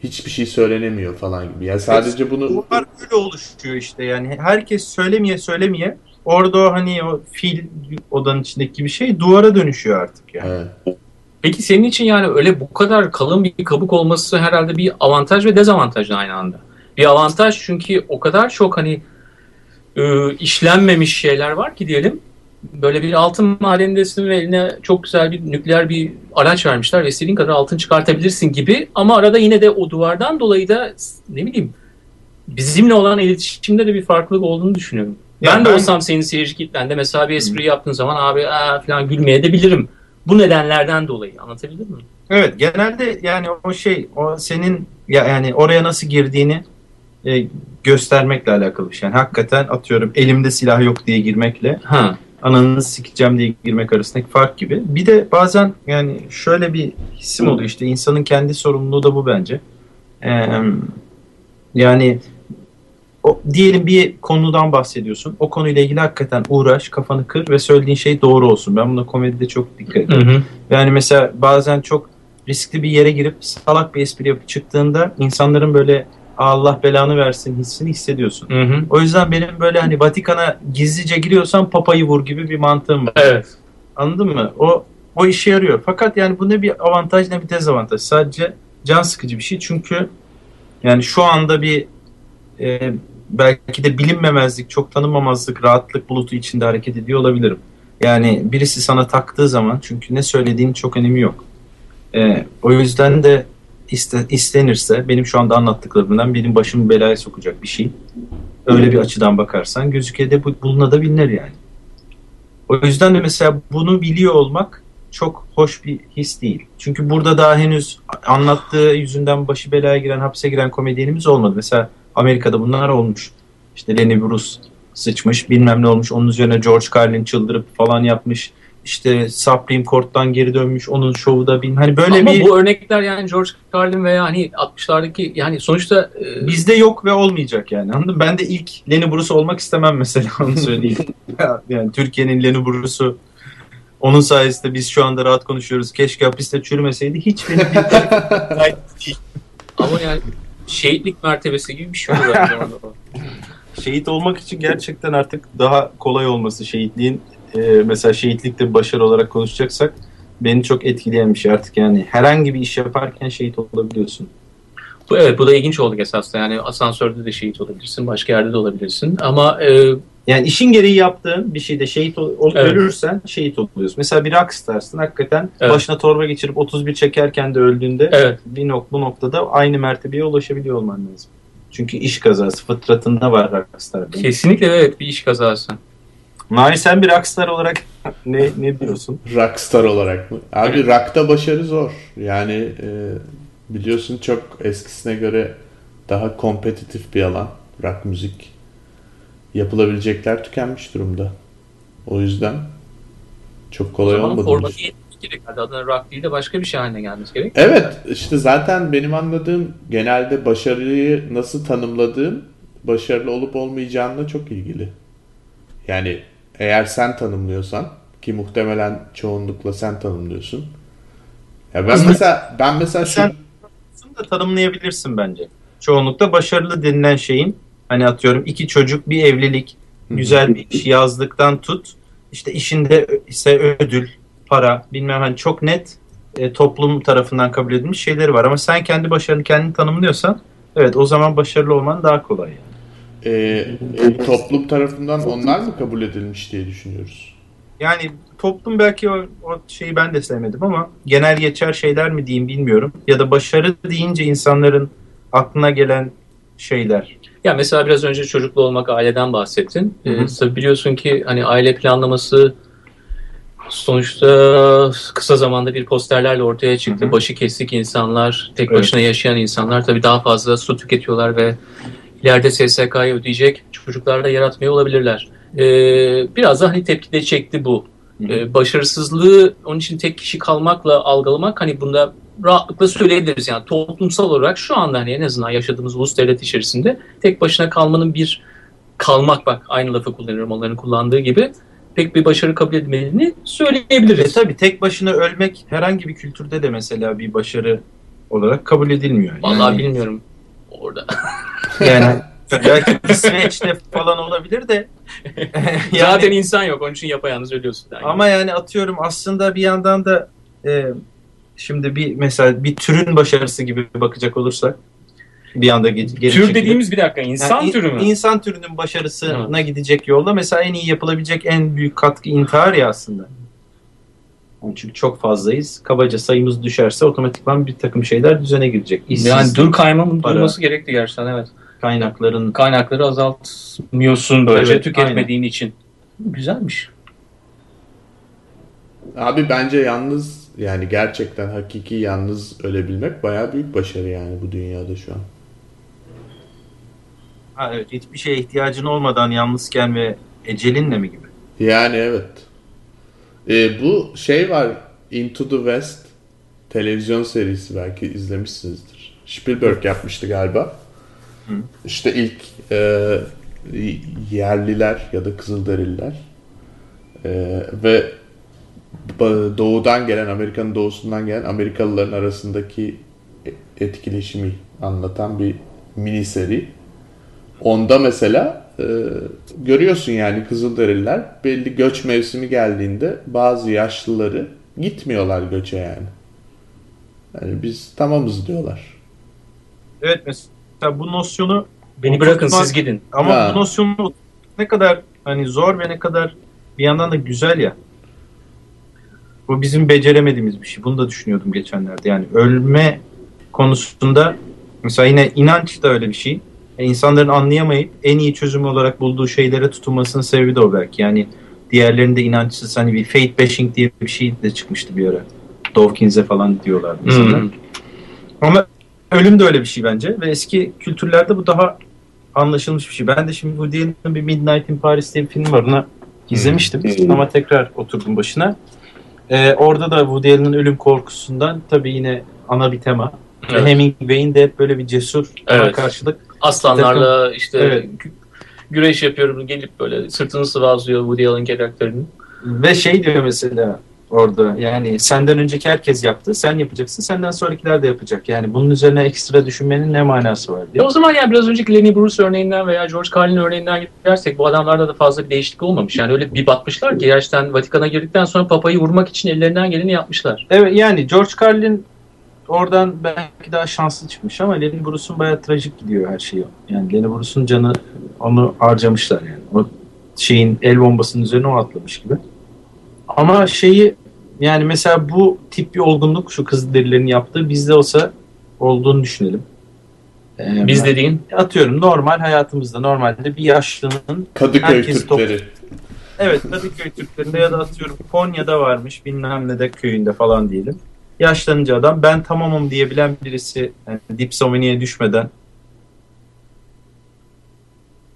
hiçbir şey söylenemiyor falan gibi. Yani sadece bunu Bunlar böyle oluşuyor işte yani. Herkes söylemeye söylemeye orada o hani o fil odanın içindeki bir şey duvara dönüşüyor artık yani. Evet. Peki senin için yani öyle bu kadar kalın bir kabuk olması herhalde bir avantaj ve dezavantaj aynı anda. Bir avantaj çünkü o kadar çok hani e, işlenmemiş şeyler var ki diyelim. Böyle bir altın madendesin ve eline çok güzel bir nükleer bir araç vermişler ve istediğin kadar altın çıkartabilirsin gibi. Ama arada yine de o duvardan dolayı da ne bileyim bizimle olan iletişimde de bir farklılık olduğunu düşünüyorum. Ya ben de ben- olsam senin seyirci kitlende mesela bir espri yaptığın zaman abi aa, falan gülmeye de bilirim. Bu nedenlerden dolayı anlatabildim mi? Evet genelde yani o şey o senin ya yani oraya nasıl girdiğini e, göstermekle alakalı bir şey. Yani hakikaten atıyorum elimde silah yok diye girmekle Ha. ananı sikeceğim diye girmek arasındaki fark gibi. Bir de bazen yani şöyle bir hissim oluyor işte insanın kendi sorumluluğu da bu bence. Ee, yani o, diyelim bir konudan bahsediyorsun. O konuyla ilgili hakikaten uğraş, kafanı kır ve söylediğin şey doğru olsun. Ben buna komedide çok dikkat ediyorum. Hı hı. Yani mesela bazen çok riskli bir yere girip salak bir espri yapıp çıktığında insanların böyle Allah belanı versin hissini hissediyorsun. Hı hı. O yüzden benim böyle hani Vatikan'a gizlice giriyorsam papayı vur gibi bir mantığım var. Evet. Anladın mı? O o işe yarıyor. Fakat yani bu ne bir avantaj ne bir dezavantaj. Sadece can sıkıcı bir şey. Çünkü yani şu anda bir e, belki de bilinmemezlik, çok tanınmamazlık, rahatlık bulutu içinde hareket ediyor olabilirim. Yani birisi sana taktığı zaman çünkü ne söylediğin çok önemi yok. E, o yüzden de iste, istenirse benim şu anda anlattıklarımdan benim başımı belaya sokacak bir şey. Öyle bir açıdan bakarsan gözükede bu, bulunabilir yani. O yüzden de mesela bunu biliyor olmak çok hoş bir his değil. Çünkü burada daha henüz anlattığı yüzünden başı belaya giren, hapse giren komedyenimiz olmadı. Mesela Amerika'da bunlar olmuş. İşte Lenny Bruce sıçmış, bilmem ne olmuş. Onun üzerine George Carlin çıldırıp falan yapmış. İşte Supreme Court'tan geri dönmüş. Onun şovu da bilmem. Hani böyle Ama bir bu örnekler yani George Carlin veya hani 60'lardaki yani sonuçta e, bizde yok ve olmayacak yani. Anladın mı? Ben de ilk Lenny Bruce olmak istemem mesela onu söyleyeyim. yani Türkiye'nin Lenny Bruce'u onun sayesinde biz şu anda rahat konuşuyoruz. Keşke hapiste çürümeseydi. Hiç benim bir ama yani şehitlik mertebesi gibi bir şey olur şehit olmak için gerçekten artık daha kolay olması şehitliğin e, mesela şehitlikte başarı olarak konuşacaksak beni çok etkileyen bir şey artık yani. Herhangi bir iş yaparken şehit olabiliyorsun. Bu, evet bu da ilginç oldu esasında. Yani asansörde de şehit olabilirsin başka yerde de olabilirsin. Ama e, Yani işin gereği yaptığın bir şeyde şehit ol, Evet. ölürsen şehit oluyorsun. Mesela bir rockstarsın hakikaten Evet. başına torba geçirip 31 çekerken de öldüğünde evet bir nok bu noktada aynı mertebeye ulaşabiliyor olman lazım. Çünkü iş kazası fıtratında var rockstar. kesinlikle evet bir iş kazası. Nail sen bir rockstar olarak ne ne diyorsun? Rockstar olarak mı? Abi rock'ta başarı zor. Yani e, biliyorsun çok eskisine göre daha kompetitif bir alan. Rock müzik. Yapılabilecekler tükenmiş durumda. O yüzden çok kolay olmadı. formatı yetmiş gerek. Hadi adına rock değil de başka bir şey haline gelmesi gerek. Evet işte zaten benim anladığım genelde başarıyı nasıl tanımladığım başarılı olup olmayacağınla çok ilgili. Yani eğer sen tanımlıyorsan ki muhtemelen çoğunlukla sen tanımlıyorsun. Ya ben Aslında- mesela ben mesela şu Sen da tanımlayabilirsin bence. Çoğunlukla başarılı denilen şeyin hani atıyorum iki çocuk bir evlilik güzel bir iş yazdıktan tut işte işinde ise ödül para bilmem hani çok net e, toplum tarafından kabul edilmiş şeyleri var ama sen kendi başarını kendin tanımlıyorsan evet o zaman başarılı olman daha kolay yani. e, e, toplum tarafından onlar mı kabul edilmiş diye düşünüyoruz. Yani toplum belki o, o şeyi ben de sevmedim ama genel geçer şeyler mi diyeyim bilmiyorum. Ya da başarı deyince insanların aklına gelen şeyler. Ya mesela biraz önce çocuklu olmak aileden bahsettin. Hı hı. Ee, tabii biliyorsun ki hani aile planlaması sonuçta kısa zamanda bir posterlerle ortaya çıktı. Hı hı. Başı kesik insanlar, tek Evet. başına yaşayan insanlar tabii daha fazla su tüketiyorlar ve ileride SSK'yı ödeyecek çocuklar da yaratmıyor olabilirler. Ee, biraz da hani tepki de çekti bu. Ee, başarısızlığı onun için tek kişi kalmakla algılamak hani bunda rahatlıkla söyleyebiliriz. Yani toplumsal olarak şu anda hani en azından yaşadığımız ulus devlet içerisinde tek başına kalmanın bir kalmak bak aynı lafı kullanıyorum onların kullandığı gibi pek bir başarı kabul edilmediğini E söyleyebiliriz. tabii tek başına ölmek herhangi bir kültürde de mesela bir başarı olarak kabul edilmiyor. Vallahi Yani- bilmiyorum orada. Yani Belki İsveç'te falan olabilir de. yani, Zaten insan yok onun için yapayalnız ölüyorsun. Yani. Ama yani atıyorum aslında bir yandan da e, şimdi bir mesela bir türün başarısı gibi bakacak olursak bir anda geri Tür çekilip, dediğimiz bir dakika insan yani türü mü? İnsan türünün başarısına evet. gidecek yolda mesela en iyi yapılabilecek en büyük katkı intihar ya aslında. Çünkü çok fazlayız. Kabaca sayımız düşerse otomatikman bir takım şeyler düzene girecek. İşsiz, yani dur kaymamın durması gerekti gerçekten evet. Kaynakların kaynakları azaltmıyorsun böylece evet, tüketmediğin aynen. için. Güzelmiş. Abi bence yalnız yani gerçekten hakiki yalnız ölebilmek bayağı büyük başarı yani bu dünyada şu an. Ha evet hiçbir şeye ihtiyacın olmadan yalnızken ve ecelinle mi gibi? Yani evet. E, bu şey var Into the West televizyon serisi belki izlemişsinizdir. Spielberg yapmıştı galiba. Hı. İşte ilk e, yerliler ya da Kızılderililer e, ve doğudan gelen Amerika'nın doğusundan gelen Amerikalıların arasındaki etkileşimi anlatan bir mini seri. Onda mesela e, görüyorsun yani Kızılderililer belli göç mevsimi geldiğinde bazı yaşlıları gitmiyorlar göçe yani. Yani biz tamamız diyorlar. Evet mesela bu nosyonu beni bırakın siz gidin. Ama ha. bu nosyonu ne kadar hani zor ve ne kadar bir yandan da güzel ya. Bu bizim beceremediğimiz bir şey. Bunu da düşünüyordum geçenlerde. Yani ölme konusunda mesela yine inanç da öyle bir şey. Yani insanların anlayamayıp en iyi çözüm olarak bulduğu şeylere tutunmasının sebebi de o belki. Yani diğerlerinde inançsız hani bir fate bashing diye bir şey de çıkmıştı bir ara. Dawkins'e falan diyorlar insanlar. Hmm. Ama ölüm de öyle bir şey bence ve eski kültürlerde bu daha anlaşılmış bir şey. Ben de şimdi Woody Allen'ın bir Midnight in Paris diye bir film var. Ona izlemiştim hmm. ama tekrar oturdum başına. Ee, orada da Woody Allen'ın ölüm korkusundan tabii yine ana bir tema. Evet. Hemingway'in de hep böyle bir cesur evet. karşılık aslanlarla takım, işte evet. güreş yapıyorum gelip böyle sırtını sıvazlıyor Woody Allen karakterinin. Ve şey diyor mesela orada yani senden önceki herkes yaptı sen yapacaksın senden sonrakiler de yapacak. Yani bunun üzerine ekstra düşünmenin ne manası var diye. E o zaman yani biraz önceki Lenny Bruce örneğinden veya George Carlin örneğinden gidersek bu adamlarda da fazla bir değişiklik olmamış. Yani öyle bir batmışlar ki gerçekten Vatikan'a girdikten sonra Papa'yı vurmak için ellerinden geleni yapmışlar. Evet yani George Carlin oradan belki daha şanslı çıkmış ama Lenny Bruce'un bayağı trajik gidiyor her şey. Yani Lenny Bruce'un canı onu harcamışlar yani. O şeyin el bombasının üzerine o atlamış gibi. Ama şeyi yani mesela bu tip bir olgunluk şu kız derilerin yaptığı bizde olsa olduğunu düşünelim. Ee, Biz dediğin? Atıyorum normal hayatımızda normalde bir yaşlının Kadıköy Türkleri. Top... Evet Kadıköy Türklerinde ya da atıyorum Konya'da varmış bilmem ne de köyünde falan diyelim yaşlanınca adam ben tamamım diyebilen birisi yani dipsomaniye düşmeden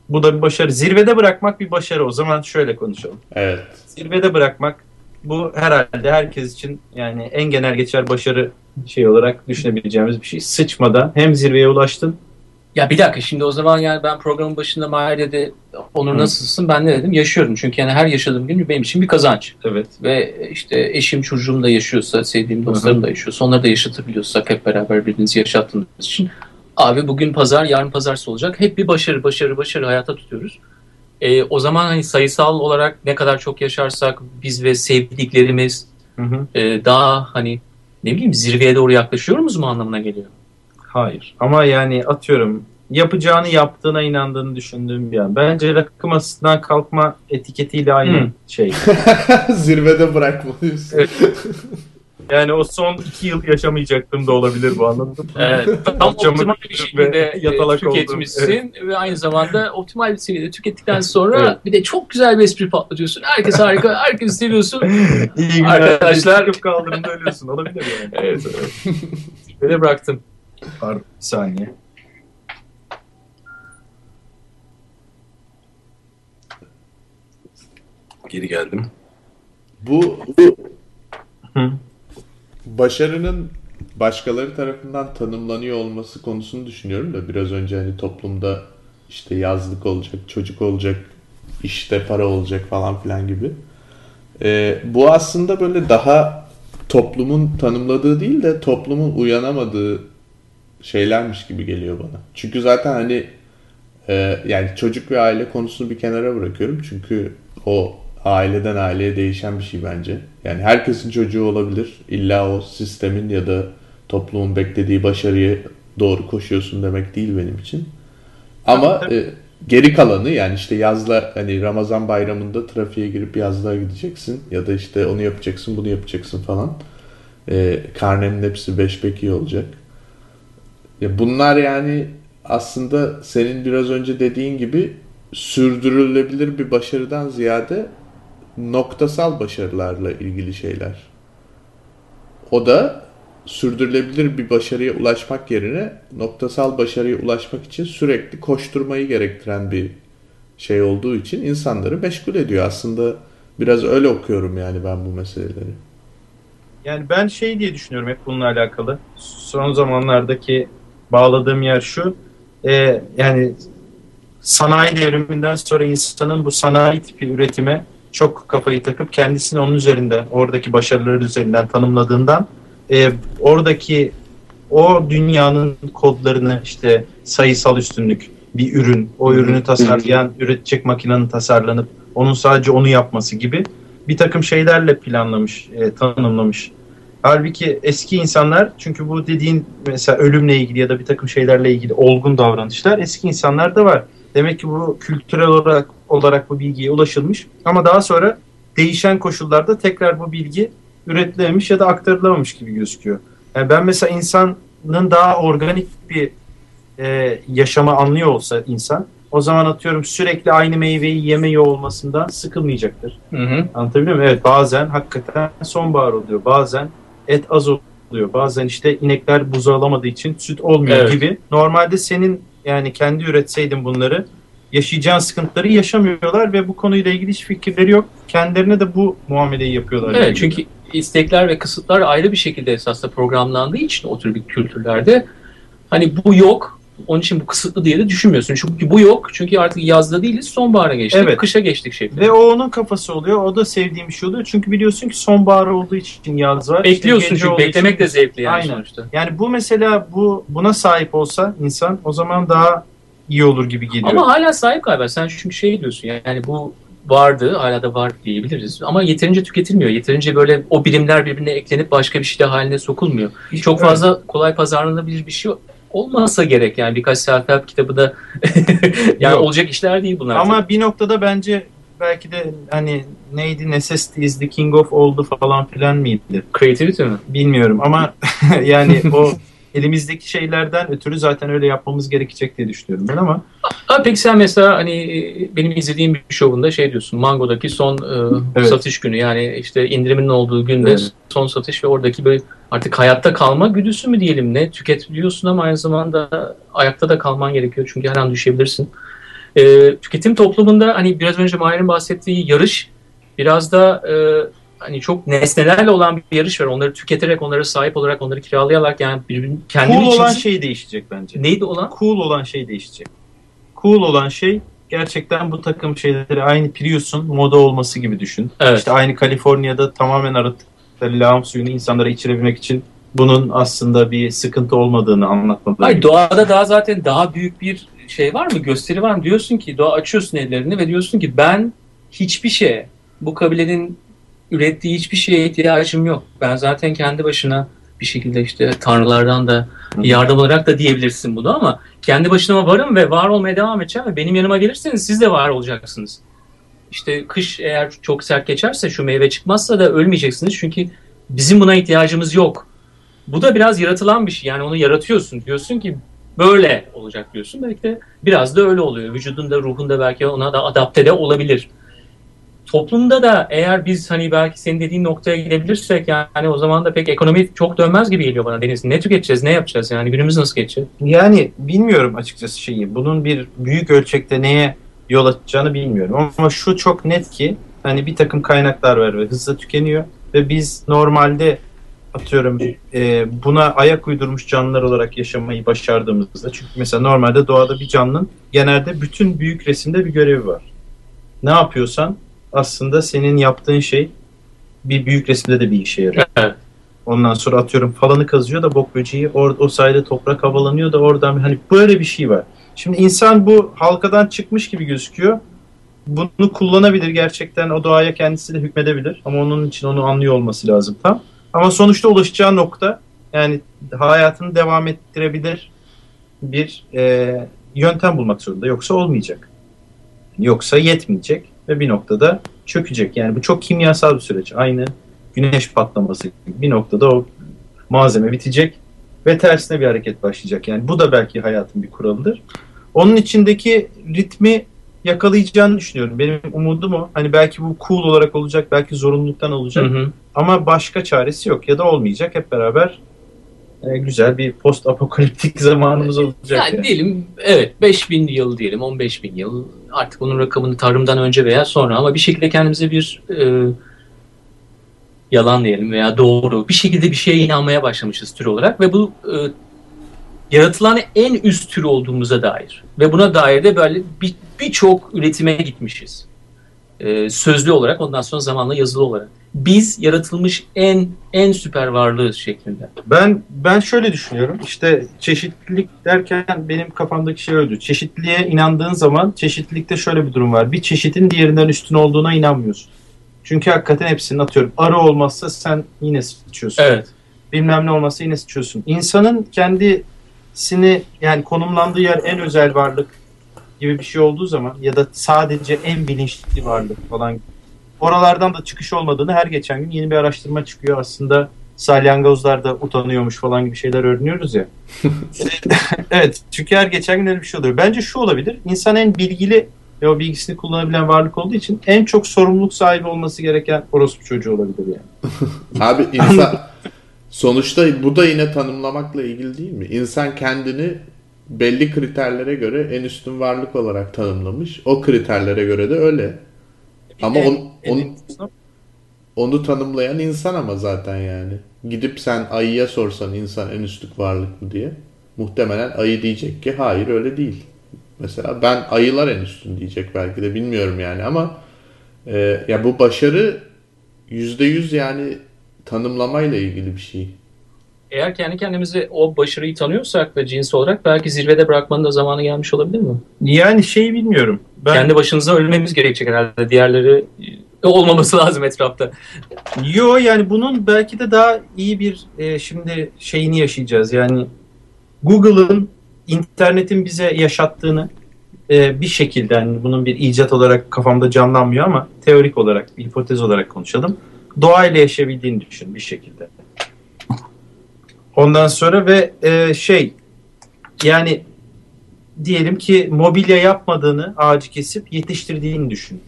bu da bir başarı. Zirvede bırakmak bir başarı. O zaman şöyle konuşalım. Evet. Zirvede bırakmak bu herhalde herkes için yani en genel geçer başarı şey olarak düşünebileceğimiz bir şey. Sıçmadan hem zirveye ulaştın ya bir dakika şimdi o zaman yani ben programın başında Mahir dedi Onur nasılsın ben ne dedim yaşıyorum çünkü yani her yaşadığım gün benim için bir kazanç. Evet. Ve işte eşim çocuğum da yaşıyorsa sevdiğim dostlarım da yaşıyorsa onları da yaşatabiliyorsak hep beraber birbirinizi yaşattığınız için abi bugün pazar yarın pazarsı olacak hep bir başarı başarı başarı hayata tutuyoruz. E, o zaman hani sayısal olarak ne kadar çok yaşarsak biz ve sevdiklerimiz hı hı. E, daha hani ne bileyim zirveye doğru yaklaşıyoruz mu anlamına geliyor. Hayır. Ama yani atıyorum yapacağını yaptığına inandığını düşündüğüm bir an. Bence rakı masasından kalkma etiketiyle aynı hmm. şey. Zirvede bırakma diyorsun. Evet. Yani o son iki yıl yaşamayacaktım da olabilir bu anladın mı? Evet. Tam optimal bir şekilde e, yatalak tüketmişsin evet. ve aynı zamanda optimal bir seviyede tükettikten sonra evet. bir de çok güzel bir espri patlatıyorsun. Herkes harika, herkes seviyorsun. İyi günler. Arkadaşlar. Kaldırımda ölüyorsun. Olabilir yani. evet, evet. Böyle bıraktım. Pardon, bir saniye. Geri geldim. Bu, bu Hı. Başarının başkaları tarafından tanımlanıyor olması konusunu düşünüyorum da biraz önce hani toplumda işte yazlık olacak, çocuk olacak, işte para olacak falan filan gibi. Ee, bu aslında böyle daha toplumun tanımladığı değil de toplumun uyanamadığı şeylermiş gibi geliyor bana. Çünkü zaten hani e, yani çocuk ve aile konusunu bir kenara bırakıyorum. Çünkü o aileden aileye değişen bir şey bence. Yani herkesin çocuğu olabilir. İlla o sistemin ya da toplumun beklediği başarıyı doğru koşuyorsun demek değil benim için. Ama e, geri kalanı yani işte yazla hani Ramazan bayramında trafiğe girip yazlığa gideceksin ya da işte onu yapacaksın bunu yapacaksın falan. E, karnenin hepsi beş peki olacak. Ya bunlar yani aslında senin biraz önce dediğin gibi sürdürülebilir bir başarıdan ziyade noktasal başarılarla ilgili şeyler. O da sürdürülebilir bir başarıya ulaşmak yerine noktasal başarıya ulaşmak için sürekli koşturmayı gerektiren bir şey olduğu için insanları meşgul ediyor. Aslında biraz öyle okuyorum yani ben bu meseleleri. Yani ben şey diye düşünüyorum hep bununla alakalı. Son zamanlardaki bağladığım yer şu. E, yani sanayi devriminden sonra insanın bu sanayi tipi üretime çok kafayı takıp kendisini onun üzerinden, oradaki başarıları üzerinden tanımladığından e, oradaki o dünyanın kodlarını işte sayısal üstünlük, bir ürün, o ürünü tasarlayan, üretecek makinenin tasarlanıp onun sadece onu yapması gibi bir takım şeylerle planlamış, e, tanımlamış. Halbuki eski insanlar çünkü bu dediğin mesela ölümle ilgili ya da bir takım şeylerle ilgili olgun davranışlar eski insanlarda var. Demek ki bu kültürel olarak olarak bu bilgiye ulaşılmış ama daha sonra değişen koşullarda tekrar bu bilgi üretilememiş ya da aktarılamamış gibi gözüküyor. Yani ben mesela insanın daha organik bir e, yaşama anlıyor olsa insan o zaman atıyorum sürekli aynı meyveyi yeme olmasından sıkılmayacaktır. Hı hı. Anlatabiliyor muyum? Evet bazen hakikaten sonbahar oluyor. Bazen et az oluyor. Bazen işte inekler buzu alamadığı için süt olmuyor evet. gibi. Normalde senin yani kendi üretseydin bunları yaşayacağın sıkıntıları yaşamıyorlar ve bu konuyla ilgili hiç fikirleri yok. Kendilerine de bu muameleyi yapıyorlar. Evet çünkü istekler ve kısıtlar ayrı bir şekilde esasında programlandığı için o tür bir kültürlerde hani bu yok onun için bu kısıtlı diye de düşünmüyorsun. Çünkü bu yok. Çünkü artık yazda değiliz. Sonbahara geçtik. Evet. Kışa geçtik şeklinde. Ve o onun kafası oluyor. O da sevdiğim bir şey oluyor. Çünkü biliyorsun ki sonbahar olduğu için yaz var. Bekliyorsun işte çünkü beklemek için... de zevkli yani Aynen. sonuçta. Yani bu mesela bu buna sahip olsa insan o zaman daha iyi olur gibi geliyor. Ama hala sahip galiba. Sen çünkü şey diyorsun yani bu vardı, hala da var diyebiliriz. Ama yeterince tüketilmiyor. Yeterince böyle o birimler birbirine eklenip başka bir şey de haline sokulmuyor. Hiç Çok evet. fazla kolay pazarlanabilir bir şey olmasa gerek yani birkaç self-help kitabı da yani Yok. olacak işler değil bunlar. Ama tabii. bir noktada bence belki de hani neydi necessity is the king of oldu falan filan mıydı? Creativity mi? Bilmiyorum ama yani o elimizdeki şeylerden ötürü zaten öyle yapmamız gerekecek diye düşünüyorum ben ama. Abi peki sen mesela hani benim izlediğim bir şovunda şey diyorsun Mango'daki son e, evet. satış günü yani işte indirimin olduğu günde evet. son satış ve oradaki böyle artık hayatta kalma güdüsü mü diyelim ne tüketiliyorsun ama aynı zamanda ayakta da kalman gerekiyor çünkü her an düşebilirsin. E, tüketim toplumunda hani biraz önce Mahir'in bahsettiği yarış biraz da e, hani çok nesnelerle olan bir yarış var. Onları tüketerek, onlara sahip olarak, onları kiralayarak yani birbirini kendim cool için... olan şey değişecek bence. Neydi olan? Cool olan şey değişecek. Cool olan şey gerçekten bu takım şeyleri aynı Prius'un moda olması gibi düşün. Evet. İşte aynı Kaliforniya'da tamamen arıttıkları lağım suyunu insanlara içirebilmek için bunun aslında bir sıkıntı olmadığını anlatmaları. Hayır doğada daha zaten daha büyük bir şey var mı? Gösteri var mı? Diyorsun ki doğa açıyorsun ellerini ve diyorsun ki ben hiçbir şeye bu kabilenin ürettiği hiçbir şeye ihtiyacım yok. Ben zaten kendi başına bir şekilde işte tanrılardan da yardım olarak da diyebilirsin bunu ama kendi başıma varım ve var olmaya devam edeceğim ve benim yanıma gelirseniz siz de var olacaksınız. İşte kış eğer çok sert geçerse şu meyve çıkmazsa da ölmeyeceksiniz çünkü bizim buna ihtiyacımız yok. Bu da biraz yaratılan bir şey. Yani onu yaratıyorsun. Diyorsun ki böyle olacak diyorsun. Belki de biraz da öyle oluyor. Vücudunda, ruhunda belki ona da adapte de olabilir toplumda da eğer biz hani belki senin dediğin noktaya gidebilirsek yani o zaman da pek ekonomi çok dönmez gibi geliyor bana Deniz. Ne tüketeceğiz, ne yapacağız yani günümüz nasıl geçecek? Yani bilmiyorum açıkçası şeyi. Bunun bir büyük ölçekte neye yol açacağını bilmiyorum. Ama şu çok net ki hani bir takım kaynaklar var ve hızla tükeniyor ve biz normalde atıyorum e, buna ayak uydurmuş canlılar olarak yaşamayı başardığımızda çünkü mesela normalde doğada bir canlının genelde bütün büyük resimde bir görevi var. Ne yapıyorsan aslında senin yaptığın şey bir büyük resimde de bir işe yarıyor. Evet. Ondan sonra atıyorum falanı kazıyor da bok böceği or, o sayede toprak havalanıyor da oradan hani böyle bir şey var. Şimdi insan bu halkadan çıkmış gibi gözüküyor. Bunu kullanabilir gerçekten o doğaya kendisi de hükmedebilir ama onun için onu anlıyor olması lazım tam. Ama sonuçta ulaşacağı nokta yani hayatını devam ettirebilir bir e, yöntem bulmak zorunda yoksa olmayacak. Yoksa yetmeyecek ve bir noktada çökecek. Yani bu çok kimyasal bir süreç. Aynı güneş patlaması gibi bir noktada o malzeme bitecek ve tersine bir hareket başlayacak. Yani bu da belki hayatın bir kuralıdır. Onun içindeki ritmi yakalayacağını düşünüyorum. Benim umudum o. Hani belki bu cool olarak olacak, belki zorunluluktan olacak. Hı hı. Ama başka çaresi yok ya da olmayacak. Hep beraber e, güzel bir post apokaliptik zamanımız olacak. Yani yani. diyelim evet 5000 yıl diyelim 15 bin yıl artık onun rakamını tarımdan önce veya sonra ama bir şekilde kendimize bir e, yalan diyelim veya doğru bir şekilde bir şeye inanmaya başlamışız tür olarak ve bu e, yaratılan en üst tür olduğumuza dair ve buna dair de böyle bir- birçok üretime gitmişiz. E, sözlü olarak ondan sonra zamanla yazılı olarak. Biz yaratılmış en en süper varlığız şeklinde. Ben ben şöyle düşünüyorum. İşte çeşitlilik derken benim kafamdaki şey öyle. Çeşitliliğe inandığın zaman çeşitlilikte şöyle bir durum var. Bir çeşitin diğerinden üstün olduğuna inanmıyorsun. Çünkü hakikaten hepsinin atıyorum. Arı olmazsa sen yine sıçıyorsun. Evet. Bilmem ne olmazsa yine sıçıyorsun. İnsanın kendisini yani konumlandığı yer en özel varlık gibi bir şey olduğu zaman ya da sadece en bilinçli varlık falan oralardan da çıkış olmadığını her geçen gün yeni bir araştırma çıkıyor. Aslında salyangozlar da utanıyormuş falan gibi şeyler öğreniyoruz ya. evet çünkü her geçen gün öyle bir şey oluyor. Bence şu olabilir. İnsan en bilgili ve o bilgisini kullanabilen varlık olduğu için en çok sorumluluk sahibi olması gereken orospu çocuğu olabilir yani. Abi insan sonuçta bu da yine tanımlamakla ilgili değil mi? İnsan kendini belli kriterlere göre en üstün varlık olarak tanımlamış. O kriterlere göre de öyle. Ama on, on- onu tanımlayan insan ama zaten yani. Gidip sen ayıya sorsan insan en üstün varlık mı diye. Muhtemelen ayı diyecek ki hayır öyle değil. Mesela ben ayılar en üstün diyecek belki de bilmiyorum yani ama e, ya bu başarı yüzde yüz yani tanımlamayla ilgili bir şey. Eğer kendi kendimize o başarıyı tanıyorsak ve cins olarak belki zirvede bırakmanın da zamanı gelmiş olabilir mi? Yani şeyi bilmiyorum. Ben Kendi başınıza ölmemiz gerekecek herhalde. Diğerleri e, olmaması lazım etrafta. Yo yani bunun belki de daha iyi bir e, şimdi şeyini yaşayacağız. Yani Google'ın internetin bize yaşattığını e, bir şekilde yani bunun bir icat olarak kafamda canlanmıyor ama teorik olarak hipotez olarak konuşalım. Doğayla yaşayabildiğini düşün bir şekilde. Ondan sonra ve e, şey yani diyelim ki mobilya yapmadığını ağacı kesip yetiştirdiğini düşün.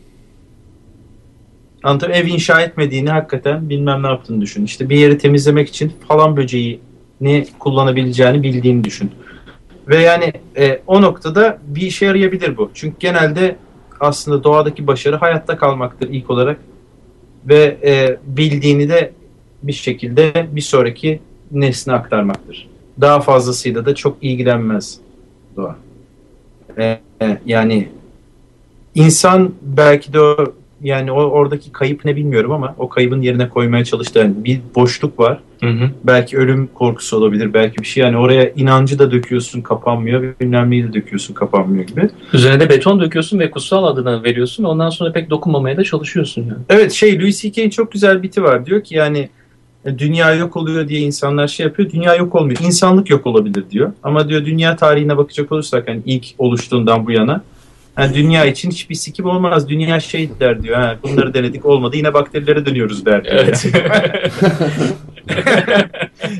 Anladım. Ev inşa etmediğini hakikaten bilmem ne yaptığını düşün. İşte bir yeri temizlemek için falan böceğini kullanabileceğini bildiğini düşün. Ve yani e, o noktada bir işe yarayabilir bu. Çünkü genelde aslında doğadaki başarı hayatta kalmaktır ilk olarak. Ve e, bildiğini de bir şekilde bir sonraki nesne aktarmaktır. Daha fazlasıyla da çok ilgilenmez doğa. E, e, yani insan belki de o yani o oradaki kayıp ne bilmiyorum ama o kaybın yerine koymaya çalıştığı yani bir boşluk var. Hı hı. Belki ölüm korkusu olabilir. Belki bir şey yani oraya inancı da döküyorsun kapanmıyor. Bilmem neyi de döküyorsun kapanmıyor gibi. Üzerine de beton döküyorsun ve kutsal adını veriyorsun. Ondan sonra pek dokunmamaya da çalışıyorsun yani. Evet şey Louis C.K.'in çok güzel biti var. Diyor ki yani dünya yok oluyor diye insanlar şey yapıyor. Dünya yok olmuyor. İnsanlık yok olabilir diyor. Ama diyor dünya tarihine bakacak olursak hani ilk oluştuğundan bu yana yani dünya için hiçbir sikim olmaz. Dünya şey der diyor. Ha, bunları denedik olmadı. Yine bakterilere dönüyoruz der. diyor Evet.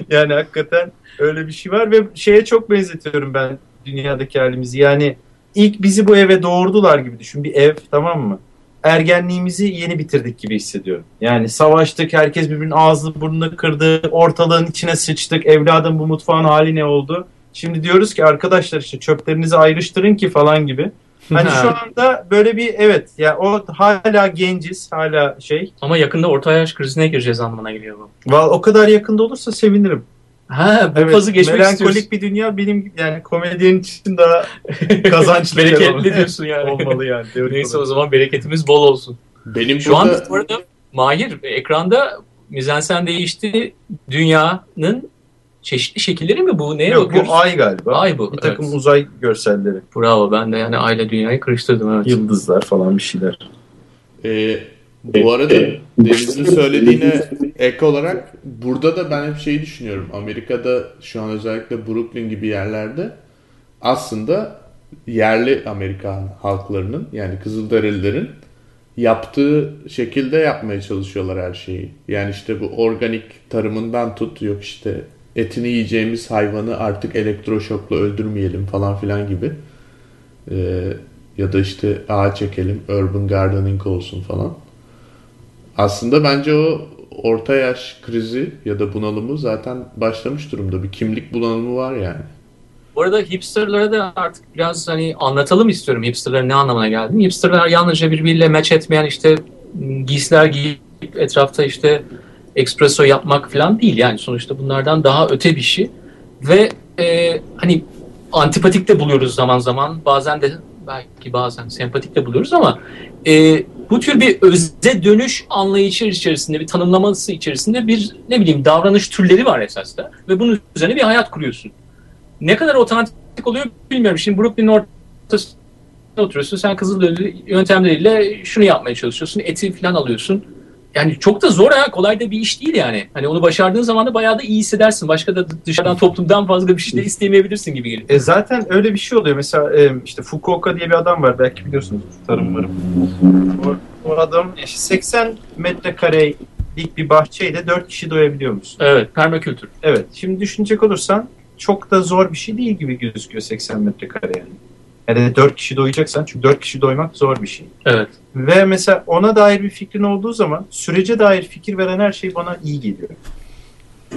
yani hakikaten öyle bir şey var ve şeye çok benzetiyorum ben dünyadaki halimizi. Yani ilk bizi bu eve doğurdular gibi düşün. Bir ev tamam mı? Ergenliğimizi yeni bitirdik gibi hissediyorum. Yani savaştık, herkes birbirinin ağzını burnunu kırdı, ortalığın içine sıçtık, evladım bu mutfağın hali ne oldu? Şimdi diyoruz ki arkadaşlar işte çöplerinizi ayrıştırın ki falan gibi. Hani şu anda böyle bir evet ya o hala genciz, hala şey. Ama yakında orta yaş krizine gireceğiz anlamına geliyor bu. Val o kadar yakında olursa sevinirim. Ha bu Evet, fazı geçmek melankolik istiyorsun. bir dünya benim yani komedyen için daha kazançlı Bereketli diyorsun yani. olmalı yani. Neyse o olarak. zaman bereketimiz bol olsun. Benim Şu burada an bu arada Mahir ekranda mizansen değişti. Dünyanın çeşitli şekilleri mi bu? Neye Yok bakıyoruz? bu ay galiba. Ay bu, Bir takım evet. uzay görselleri. Bravo ben de yani aile dünyayı karıştırdım evet. Yıldızlar falan bir şeyler. Ee, bu arada Deniz'in söylediğine ek olarak burada da ben hep şeyi düşünüyorum. Amerika'da şu an özellikle Brooklyn gibi yerlerde aslında yerli Amerikan halklarının yani Kızılderililerin yaptığı şekilde yapmaya çalışıyorlar her şeyi. Yani işte bu organik tarımından tut yok işte etini yiyeceğimiz hayvanı artık elektroşokla öldürmeyelim falan filan gibi. Ee, ya da işte ağaç ekelim, urban gardening olsun falan. Aslında bence o orta yaş krizi ya da bunalımı zaten başlamış durumda. Bir kimlik bunalımı var yani. Bu arada hipsterlara da artık biraz hani anlatalım istiyorum hipsterların ne anlamına geldiğini. Hipsterlar yalnızca birbiriyle match etmeyen işte giysiler giyip etrafta işte espresso yapmak falan değil. Yani sonuçta bunlardan daha öte bir şey. Ve e, hani antipatik de buluyoruz zaman zaman. Bazen de belki bazen sempatik de buluyoruz ama e, bu tür bir öze dönüş anlayışı içerisinde, bir tanımlaması içerisinde bir ne bileyim davranış türleri var esas da. Ve bunun üzerine bir hayat kuruyorsun. Ne kadar otantik oluyor bilmiyorum. Şimdi Brooklyn'in ortasında oturuyorsun. Sen Kızılderili yöntemleriyle şunu yapmaya çalışıyorsun. Eti falan alıyorsun. Yani çok da zor ha. Kolay da bir iş değil yani. Hani onu başardığın zaman da bayağı da iyi hissedersin. Başka da dışarıdan toplumdan fazla bir şey de isteyemeyebilirsin gibi geliyor. E zaten öyle bir şey oluyor. Mesela e, işte Fukuoka diye bir adam var. Belki biliyorsunuz tarım varım. O, o adam işte 80 metrekarelik bir bahçeyle 4 kişi doyabiliyor musun? Evet, permakültür. Evet. Şimdi düşünecek olursan çok da zor bir şey değil gibi gözüküyor 80 metrekare yani. Yani 4 kişi doyacaksan çünkü 4 kişi doymak zor bir şey. Evet. Ve mesela ona dair bir fikrin olduğu zaman sürece dair fikir veren her şey bana iyi geliyor.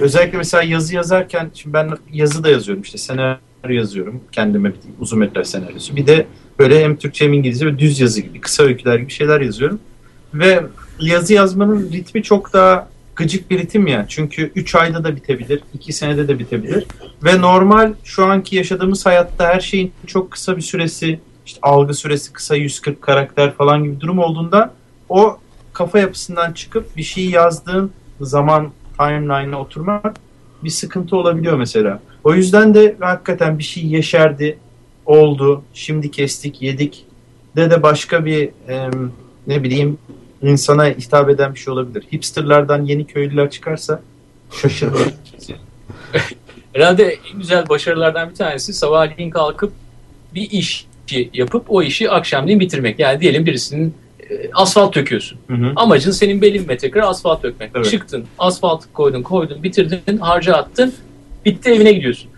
Özellikle mesela yazı yazarken, şimdi ben yazı da yazıyorum işte senaryo yazıyorum. Kendime bir uzun metraj senaryosu. Bir de böyle hem Türkçe hem İngilizce ve düz yazı gibi, kısa öyküler gibi şeyler yazıyorum. Ve yazı yazmanın ritmi çok daha gıcık bir ritim ya. Çünkü 3 ayda da bitebilir, 2 senede de bitebilir. Ve normal şu anki yaşadığımız hayatta her şeyin çok kısa bir süresi, işte algı süresi kısa 140 karakter falan gibi durum olduğunda o kafa yapısından çıkıp bir şey yazdığın zaman timeline'a oturmak bir sıkıntı olabiliyor mesela. O yüzden de hakikaten bir şey yeşerdi, oldu, şimdi kestik, yedik de de başka bir e, ne bileyim insana hitap eden bir şey olabilir. Hipsterlardan yeni köylüler çıkarsa şaşırmayın. Herhalde en güzel başarılardan bir tanesi sabahleyin kalkıp bir iş yapıp o işi akşamleyin bitirmek. Yani diyelim birisinin e, asfalt döküyorsun. Hı hı. Amacın senin belli bir metrekare asfalt dökmek. Evet. Çıktın, asfalt koydun, koydun, bitirdin, harca attın, bitti evine gidiyorsun.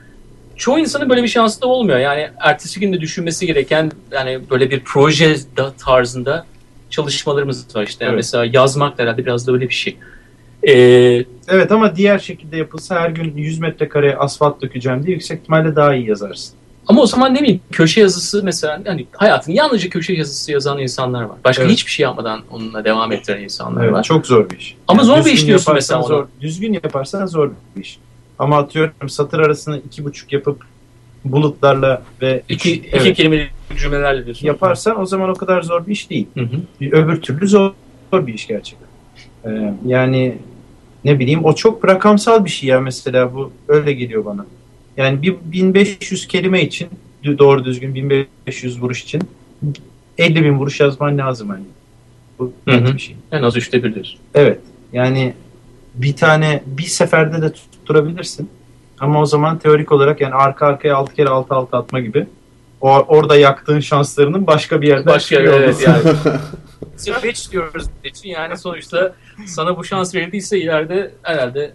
Çoğu insanın böyle bir şansı da olmuyor. Yani ertesi günde düşünmesi gereken yani böyle bir proje da- tarzında çalışmalarımız var işte. Yani Evet. Mesela yazmak da herhalde biraz da öyle bir şey. Ee, Evet ama diğer şekilde yapılsa her gün 100 metrekare asfalt dökeceğim diye yüksek ihtimalle daha iyi yazarsın. ama o zaman ne bileyim köşe yazısı mesela hani hayatını yalnızca köşe yazısı yazan insanlar var. Başka Evet. hiçbir şey yapmadan onunla devam ettiren insanlar Evet, var. çok zor bir iş. Ama zor bir iş diyorsun mesela ona. Zor, düzgün yaparsan zor bir iş. Ama atıyorum satır arasını iki buçuk yapıp bulutlarla ve İki, iki evet, kelimelik cümlelerle diyorsun. yaparsan o zaman o kadar zor bir iş değil. Hı hı. Öbür türlü zor, zor bir iş gerçekten. Ee, yani ne bileyim o çok rakamsal bir şey ya mesela bu öyle geliyor bana. Yani bir 1500 kelime için doğru düzgün 1500 vuruş için 50 bin vuruş yazman lazım hani. Bu Hı hı. bir şey. En az üçte bir diyorsun. Evet. Yani bir tane bir seferde de tutturabilirsin. Ama o zaman teorik olarak yani arka arkaya 6 kere 6 6 atma gibi. O, orada yaktığın şanslarının başka bir yerden Başka çıkıyor evet yani. Switch diyoruz için yani sonuçta sana bu şans verildiyse ileride herhalde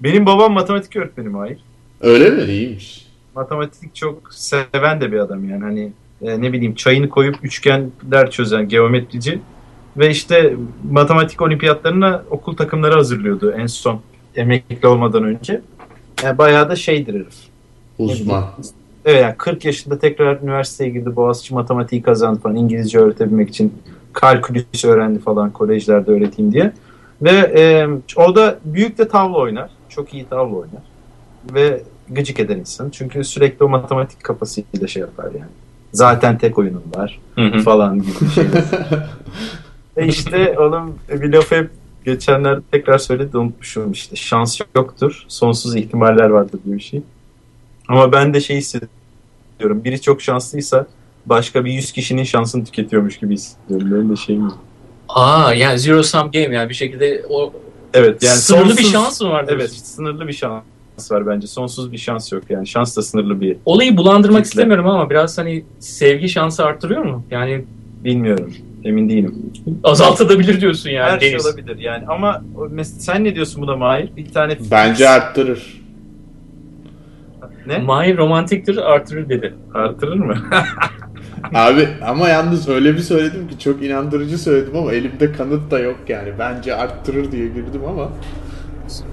Benim babam matematik öğretmenim hayır. Öyle mi? İyiymiş. Matematik çok seven de bir adam yani hani e, ne bileyim çayını koyup üçgenler çözen geometrici ve işte matematik olimpiyatlarına okul takımları hazırlıyordu en son emekli olmadan önce. Yani bayağı da şeydir herif. Uzman. Evet yani 40 yaşında tekrar üniversiteye girdi. Boğaziçi matematiği kazandı falan. İngilizce öğretebilmek için kalkülüs öğrendi falan kolejlerde öğreteyim diye. Ve e, o da büyük de tavla oynar. Çok iyi tavla oynar. Ve gıcık eden insan. Çünkü sürekli o matematik kafasıyla şey yapar yani. Zaten tek oyunum var falan gibi şeyler. e işte oğlum bir laf hep geçenlerde tekrar söyledi unutmuşum işte. Şans yoktur, sonsuz ihtimaller vardır diye bir şey. Ama ben de şey hissediyorum. Biri çok şanslıysa başka bir 100 kişinin şansını tüketiyormuş gibi hissediyorum. Benim de şeyim bu. Aa yani zero sum game yani bir şekilde o Evet yani sınırlı bir sonsuz- şans mı var? Evet diyorsun? sınırlı bir şans var bence. Sonsuz bir şans yok yani. Şans da sınırlı bir. Olayı bulandırmak Kitle. istemiyorum ama biraz hani sevgi şansı arttırıyor mu? Yani Bilmiyorum. Emin değilim. azaltabilir diyorsun yani Her şey olabilir yani ama sen ne diyorsun buna Mahir? Bir tane Bence arttırır. Ne? Mahir romantiktir artırır dedi. Artırır mı? Abi ama yalnız öyle bir söyledim ki çok inandırıcı söyledim ama elimde kanıt da yok yani. Bence arttırır diye girdim ama.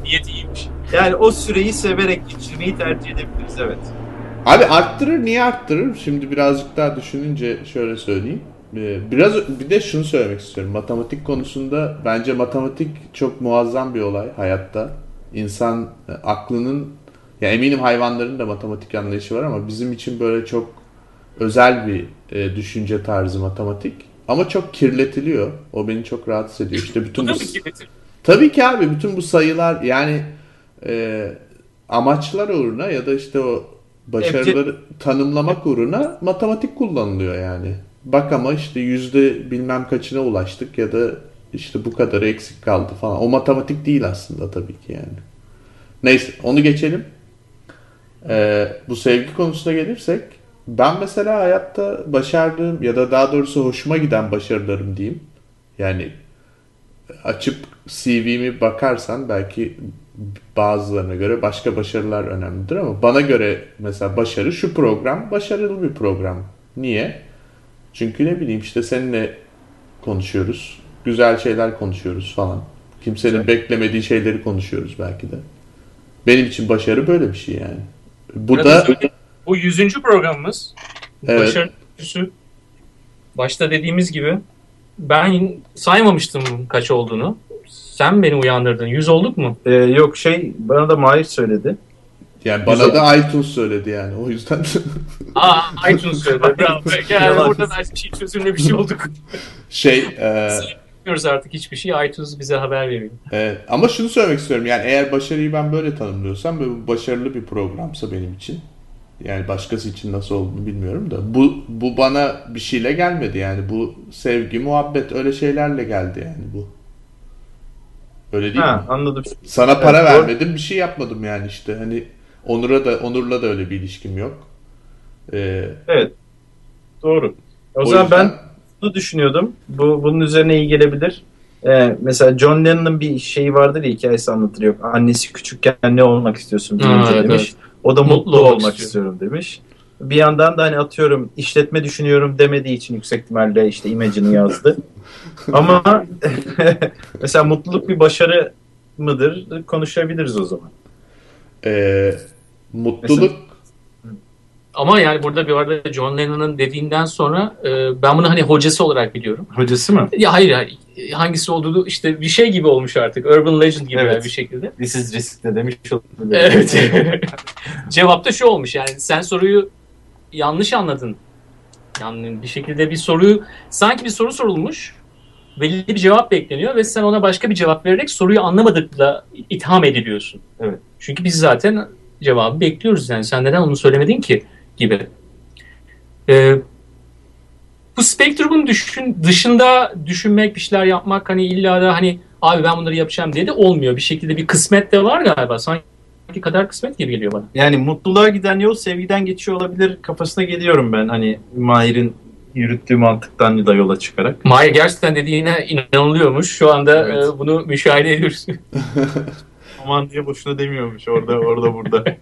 Niyet iyiymiş. yani o süreyi severek geçirmeyi tercih edebiliriz evet. Abi arttırır niye arttırır? Şimdi birazcık daha düşününce şöyle söyleyeyim. Ee, Biraz bir de şunu söylemek istiyorum. Matematik konusunda bence matematik çok muazzam bir olay hayatta. İnsan e, aklının ya eminim hayvanların da matematik anlayışı var ama bizim için böyle çok özel bir e, düşünce tarzı matematik. Ama çok kirletiliyor. O beni çok rahatsız ediyor. İşte bütün Bu bu? Tabii ki abi bütün bu sayılar yani e, amaçlar uğruna ya da işte o başarıları tanımlamak uğruna matematik kullanılıyor yani. Bak ama işte yüzde bilmem kaçına ulaştık ya da işte bu kadarı eksik kaldı falan. O matematik değil aslında tabii ki yani. Neyse onu geçelim. E, bu sevgi konusuna gelirsek ben mesela hayatta başardığım ya da daha doğrusu hoşuma giden başarılarım diyeyim. Yani açıp CV'mi bakarsan belki bazılarına göre başka başarılar önemlidir ama bana göre mesela başarı şu program başarılı bir program. Niye? Çünkü ne bileyim işte seninle konuşuyoruz. Güzel şeyler konuşuyoruz falan. Kimsenin Güzel. beklemediği şeyleri konuşuyoruz belki de. Benim için başarı böyle bir şey yani. Bu Burada da söyle- bu 100. programımız. Evet. Başarı öyküsü. Başta dediğimiz gibi ben saymamıştım kaç olduğunu. Sen beni uyandırdın. 100 olduk mu? Ee, yok şey bana da Mahir söyledi. yani bana da iTunes söyledi yani. O yüzden Aa iTunes söyledi. Bravo. Yani burada her şey çözümlemiş olduk. şey e, Bilmiyoruz artık hiçbir şey. iTunes bize haber veriyor. Evet, ama şunu söylemek istiyorum yani eğer başarıyı ben böyle tanımlıyorsam ve bu başarılı bir programsa benim için yani başkası için nasıl olduğunu bilmiyorum da bu bu bana bir şeyle gelmedi yani bu sevgi muhabbet öyle şeylerle geldi yani bu öyle değil Ha mi? anladım. Sana para Evet, doğru. vermedim bir şey yapmadım yani işte hani Onur'a da Onur'la da öyle bir ilişkim yok. Ee, Evet. Doğru. O, o zaman yüzden- ben bunu düşünüyordum. Bu bunun üzerine iyi gelebilir. Ee, mesela John Lennon'ın bir şeyi vardır ya hikayesi anlatır yok. Annesi küçükken ne olmak istiyorsun deyince Ha, evet, demiş. O da Mutlu mutlu, olmak olmak, istiyor. istiyorum demiş. Bir yandan da hani atıyorum işletme düşünüyorum demediği için yüksek ihtimalle işte Imagine'i yazdı. Ama mesela mutluluk bir başarı mıdır konuşabiliriz o zaman. e, mutluluk Ama yani burada bir arada John Lennon'ın dediğinden sonra e, ben bunu hani hocası olarak biliyorum. Hocası mı? Ya hayır hayır. hangisi olduğu işte bir şey gibi olmuş artık. Urban legend gibi Evet. bir şekilde. This is risk'te demiş olabilir. Evet. Cevap da şu olmuş yani sen soruyu yanlış anladın. Yani bir şekilde bir soruyu sanki bir soru sorulmuş. Belli bir cevap bekleniyor ve sen ona başka bir cevap vererek soruyu anlamadıkla itham ediliyorsun. Evet. Çünkü biz zaten cevabı bekliyoruz yani. Sen neden onu söylemedin ki gibi. Ee, bu spektrumun düşün, dışında düşünmek, bir şeyler yapmak hani illa da hani abi ben bunları yapacağım diye de olmuyor. Bir şekilde bir kısmet de var galiba. Sanki kadar kısmet gibi geliyor bana. Yani mutluluğa giden yol sevgiden geçiyor olabilir kafasına geliyorum ben. Hani Mahir'in yürüttüğü mantıktan da yola çıkarak. Mahir gerçekten dediğine inanılıyormuş. Şu anda Evet. e, bunu müşahede ediyoruz. Aman diye boşuna demiyormuş orada orada burada.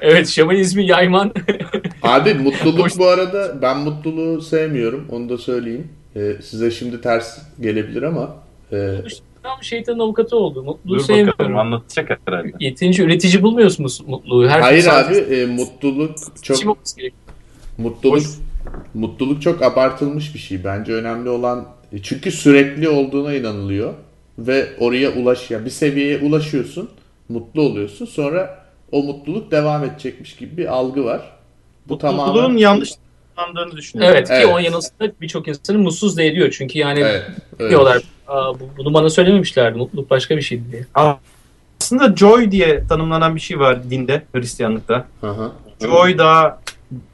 evet şamanizmi yayman. Abi mutluluk bu arada ben mutluluğu sevmiyorum onu da söyleyeyim. Ee, size şimdi ters gelebilir ama e, Tam şeytanın avukatı oldu. Mutluluğu Dur sevmiyorum. bakalım anlatacak herhalde. Yeterince üretici bulmuyorsunuz mutluluğu. Her hayır sadece abi e, mutluluk çok mutluluk Hoş. mutluluk çok abartılmış bir şey. Bence önemli olan e, çünkü sürekli olduğuna inanılıyor ve oraya ulaş ya bir seviyeye ulaşıyorsun, mutlu oluyorsun. Sonra o mutluluk devam edecekmiş gibi bir algı var. Bu Mutluluğun tamamen yanlış anlandığını düşünüyorum. Evet, Evet. ki o yanılsında birçok insanı mutsuz da ediyor. Çünkü yani Evet, öyle. diyorlar Aa, bu- bunu bana söylememişlerdi. Mutluluk başka bir şeydi diye. Aslında joy diye tanımlanan bir şey var dinde, Hristiyanlıkta. Aha. Joy daha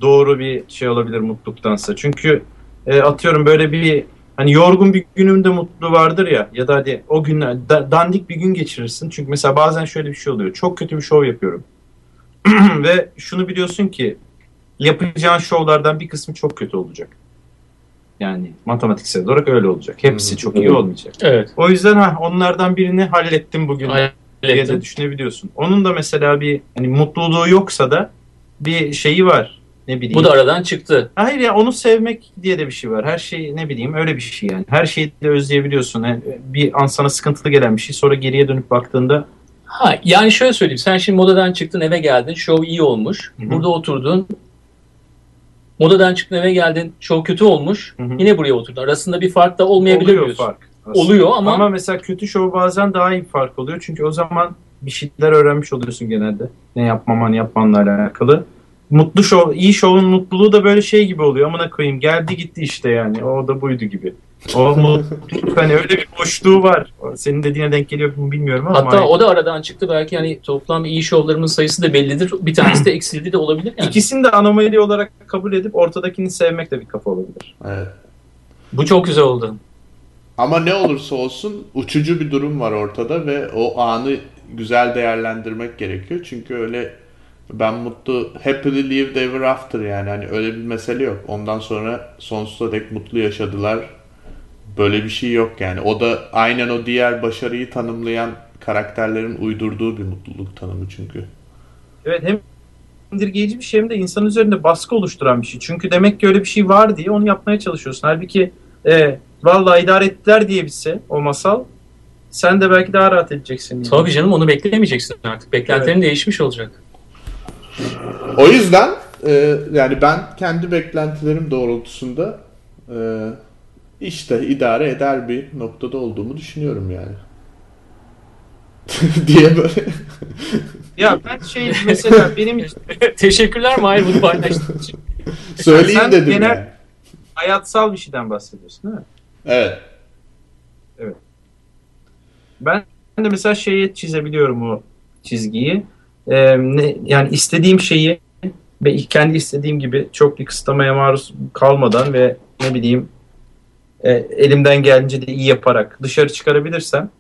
doğru bir şey olabilir mutluluktansa. Çünkü e, atıyorum böyle bir hani yorgun bir günümde mutlu vardır ya ya da hadi o günler da- dandik bir gün geçirirsin. Çünkü mesela bazen şöyle bir şey oluyor. Çok kötü bir şov yapıyorum. Ve şunu biliyorsun ki yapacağın şovlardan bir kısmı çok kötü olacak. Yani matematiksel olarak öyle olacak. Hepsi Hı. çok iyi olmayacak. Evet. O yüzden ha onlardan birini hallettim bugün diye de Hallettim. düşünebiliyorsun. Onun da mesela bir hani mutluluğu yoksa da bir şeyi var. Ne bileyim. Bu da aradan çıktı. Hayır ya onu sevmek diye de bir şey var. Her şey ne bileyim öyle bir şey yani. Her şeyi de özleyebiliyorsun. Yani bir an sana sıkıntılı gelen bir şey sonra geriye dönüp baktığında Ha, yani şöyle söyleyeyim. Sen şimdi modadan çıktın eve geldin. Show iyi olmuş. Hı hı. Burada oturdun. Modadan çıktın eve geldin. Show kötü olmuş. Hı hı. Yine buraya oturdun. Arasında bir fark da olmayabilir oluyor diyorsun. fark. aslında. Oluyor ama, Ama mesela kötü şov bazen daha iyi bir fark oluyor. Çünkü o zaman bir şeyler öğrenmiş oluyorsun genelde. Ne yapmaman yapmanla alakalı. Mutlu şov, iyi şovun mutluluğu da böyle şey gibi oluyor. Amına koyayım geldi gitti işte yani. O da buydu gibi. O mutluluk hani öyle bir boşluğu var. Senin dediğine denk geliyor mu bilmiyorum ama. hatta o da aradan çıktı. Belki hani toplam iyi şovlarımın sayısı da bellidir. Bir tanesi de eksildi de olabilir yani. İkisini de anomali olarak kabul edip ortadakini sevmek de bir kafa olabilir. Evet. Bu çok güzel oldu. Ama ne olursa olsun uçucu bir durum var ortada ve o anı güzel değerlendirmek gerekiyor. Çünkü öyle ben mutlu happily lived ever after yani hani öyle bir mesele yok. Ondan sonra sonsuza dek mutlu yaşadılar. Böyle bir şey yok yani. O da aynen o diğer başarıyı tanımlayan karakterlerin uydurduğu bir mutluluk tanımı çünkü. Evet hem indirgeyici bir şey hem de insan üzerinde baskı oluşturan bir şey. Çünkü demek ki öyle bir şey var diye onu yapmaya çalışıyorsun. Halbuki e, vallahi idare ettiler diye bitse o masal sen de belki daha rahat edeceksin. yani. Tabii canım onu beklemeyeceksin artık. Beklentilerin değişmiş olacak. O yüzden e, yani ben kendi beklentilerim doğrultusunda e, işte idare eder bir noktada olduğumu düşünüyorum yani. diye böyle. Ya ben şey mesela benim için Teşekkürler Mahir bunu paylaştığın için. Söyleyeyim Sen dedim genel- yani. hayatsal bir şeyden bahsediyorsun değil mi? Evet. Ben de mesela şeyi çizebiliyorum o çizgiyi. Ee, ne, yani istediğim şeyi ve kendi istediğim gibi çok bir kısıtlamaya maruz kalmadan ve ne bileyim e, elimden gelince de iyi yaparak dışarı çıkarabilirsem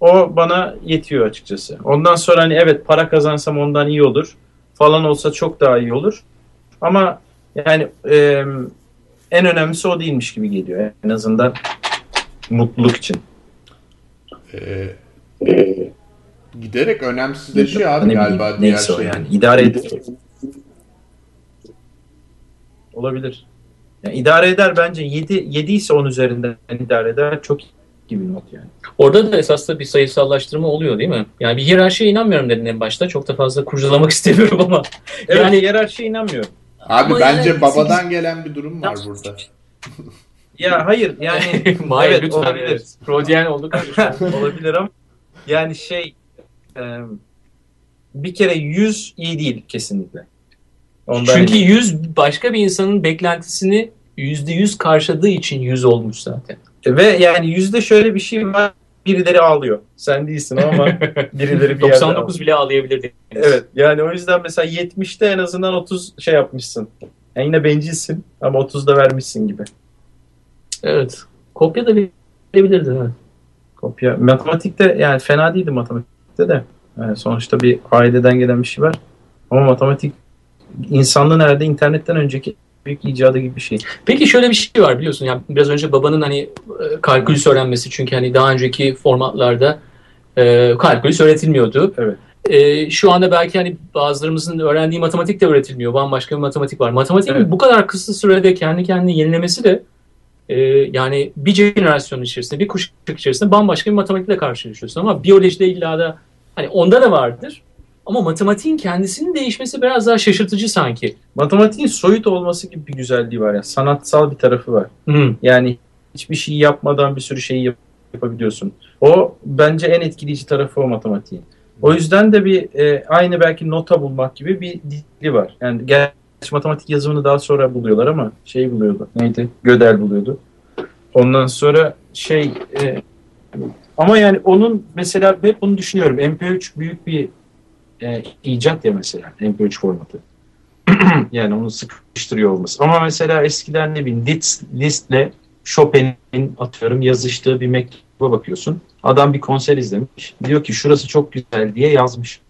o bana yetiyor açıkçası. Ondan sonra hani evet para kazansam ondan iyi olur falan olsa çok daha iyi olur. Ama yani e, en önemlisi o değilmiş gibi geliyor en azından mutluluk için. Ee, giderek önemsizleşiyor abi bileyim, galiba diğer neyse o şey. yani idare eder. Olabilir. Yani idare eder bence 7 7 ise 10 üzerinden idare eder çok iyi bir not yani. Orada da esas da bir sayısallaştırma oluyor değil mi? Yani bir hiyerarşiye inanmıyorum dedin en başta. Çok da fazla kurcalamak istemiyorum ama. Evet, Yani- hiyerarşiye inanmıyorum. Abi Ama bence yani babadan gelen bir durum var burada. Ya hayır yani Mahir Evet, lütfen. olabilir. Evet. Freudian olduk. olabilir ama yani şey e, bir kere 100 iyi değil kesinlikle. Ondan Çünkü eminim. 100 başka bir insanın beklentisini %100 karşıladığı için 100 olmuş zaten. ve yani yüzde şöyle bir şey var birileri ağlıyor. Sen değilsin ama birileri bir yerde 99 bile ağlayabilir. Evet yani o yüzden mesela 70'te en azından 30 şey yapmışsın. Yani yine bencilsin ama 30 da vermişsin gibi. Evet. Kopya da verebilirdi. Evet. Kopya. Matematikte yani fena değildi matematikte de. Yani sonuçta bir aileden gelen bir şey var. Ama matematik insanlığın herhalde internetten önceki büyük icadı gibi bir şey. Peki şöyle bir şey var biliyorsun. Yani biraz önce babanın hani e, kalkülüs öğrenmesi çünkü hani daha önceki formatlarda e, kalkülüs öğretilmiyordu. Evet. E, şu anda belki hani bazılarımızın öğrendiği matematik de öğretilmiyor. Bambaşka bir matematik var. Matematiğin Evet. bu kadar kısa sürede kendi kendini yenilemesi de e, yani bir jenerasyon içerisinde, bir kuşak içerisinde bambaşka bir matematikle karşılaşıyorsun. Ama biyolojide illa da hani onda da vardır. Ama matematiğin kendisinin değişmesi biraz daha şaşırtıcı sanki. Matematiğin soyut olması gibi bir güzelliği var ya. Sanatsal bir tarafı var. Hı. Yani hiçbir şey yapmadan bir sürü şeyi yap- yapabiliyorsun. O bence en etkileyici tarafı o matematiğin. O yüzden de bir e, aynı belki nota bulmak gibi bir dili var. Yani gerçi matematik yazımını daha sonra buluyorlar ama şey buluyordu. Neydi? Gödel buluyordu. Ondan sonra şey e, ama yani onun mesela hep bunu düşünüyorum. MP3 büyük bir e, icat ya mesela MP3 formatı. yani onu sıkıştırıyor olması. Ama mesela eskiden ne bileyim Liszt, Liszt'le Chopin'in atıyorum yazıştığı bir mektuba bakıyorsun. Adam bir konser izlemiş. Diyor ki şurası çok güzel diye yazmış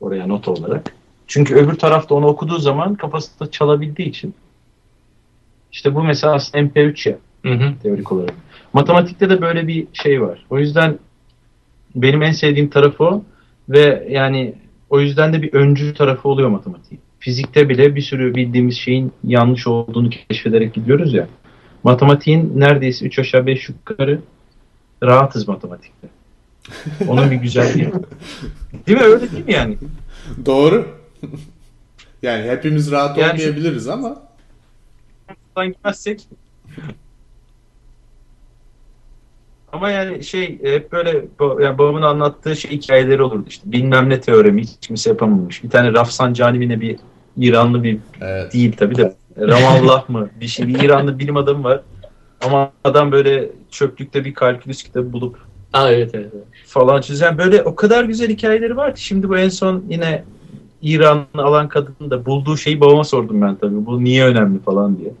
oraya not olarak. Çünkü öbür tarafta onu okuduğu zaman kafasında çalabildiği için. İşte bu mesela aslında MP3 ya Hı hı. teorik olarak. Matematikte de böyle bir şey var. O yüzden benim en sevdiğim tarafı o ve yani o yüzden de bir öncü tarafı oluyor matematiğin. Fizikte bile bir sürü bildiğimiz şeyin yanlış olduğunu keşfederek gidiyoruz ya. Matematiğin neredeyse 3 aşağı 5 yukarı rahatız matematikte. Onun bir güzelliği. Değil mi? Öyle değil mi yani? Doğru. yani hepimiz rahat Yani şu- olmayabiliriz ama gitmezsek ama yani şey hep böyle yani babamın anlattığı şey hikayeleri olurdu işte. Bilmem ne teoremi hiç kimse yapamamış. Bir tane Rafsanjani mi ne bir İranlı bir evet. değil tabi de Ramallah mı bir şey bir İranlı bilim adamı var. Ama adam böyle çöplükte bir kalkülüs kitabı bulup Aa, evet, evet. evet. falan çizen böyle o kadar güzel hikayeleri var ki şimdi bu en son yine İran'ı alan kadının da bulduğu şeyi babama sordum ben tabii. Bu niye önemli falan diye.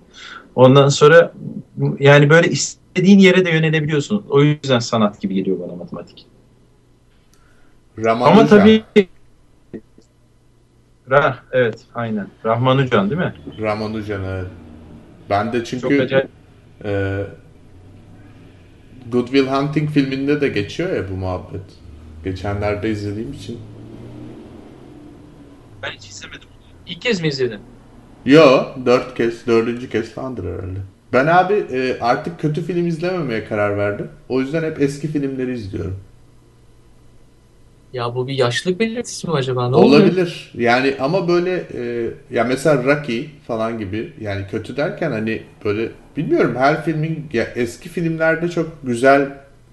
Ondan sonra yani böyle istediğin yere de yönelebiliyorsun. O yüzden sanat gibi geliyor bana matematik. Ramanujan. Ama tabii Rah, evet aynen. Rahmanucan değil mi? Ramanujan evet. Ben de Çok çünkü acayip. e, Good Will Hunting filminde de geçiyor ya bu muhabbet. Geçenlerde izlediğim için. Ben hiç izlemedim. İlk kez mi izledin? Yo, dört kez, dördüncü kez falandır herhalde. Ben abi e, artık kötü film izlememeye karar verdim. O yüzden hep eski filmleri izliyorum. Ya bu bir yaşlılık belirtisi mi acaba? Ne oluyor? Olabilir. Yani ama böyle e, ya mesela Rocky falan gibi yani kötü derken hani böyle bilmiyorum her filmin ya eski filmlerde çok güzel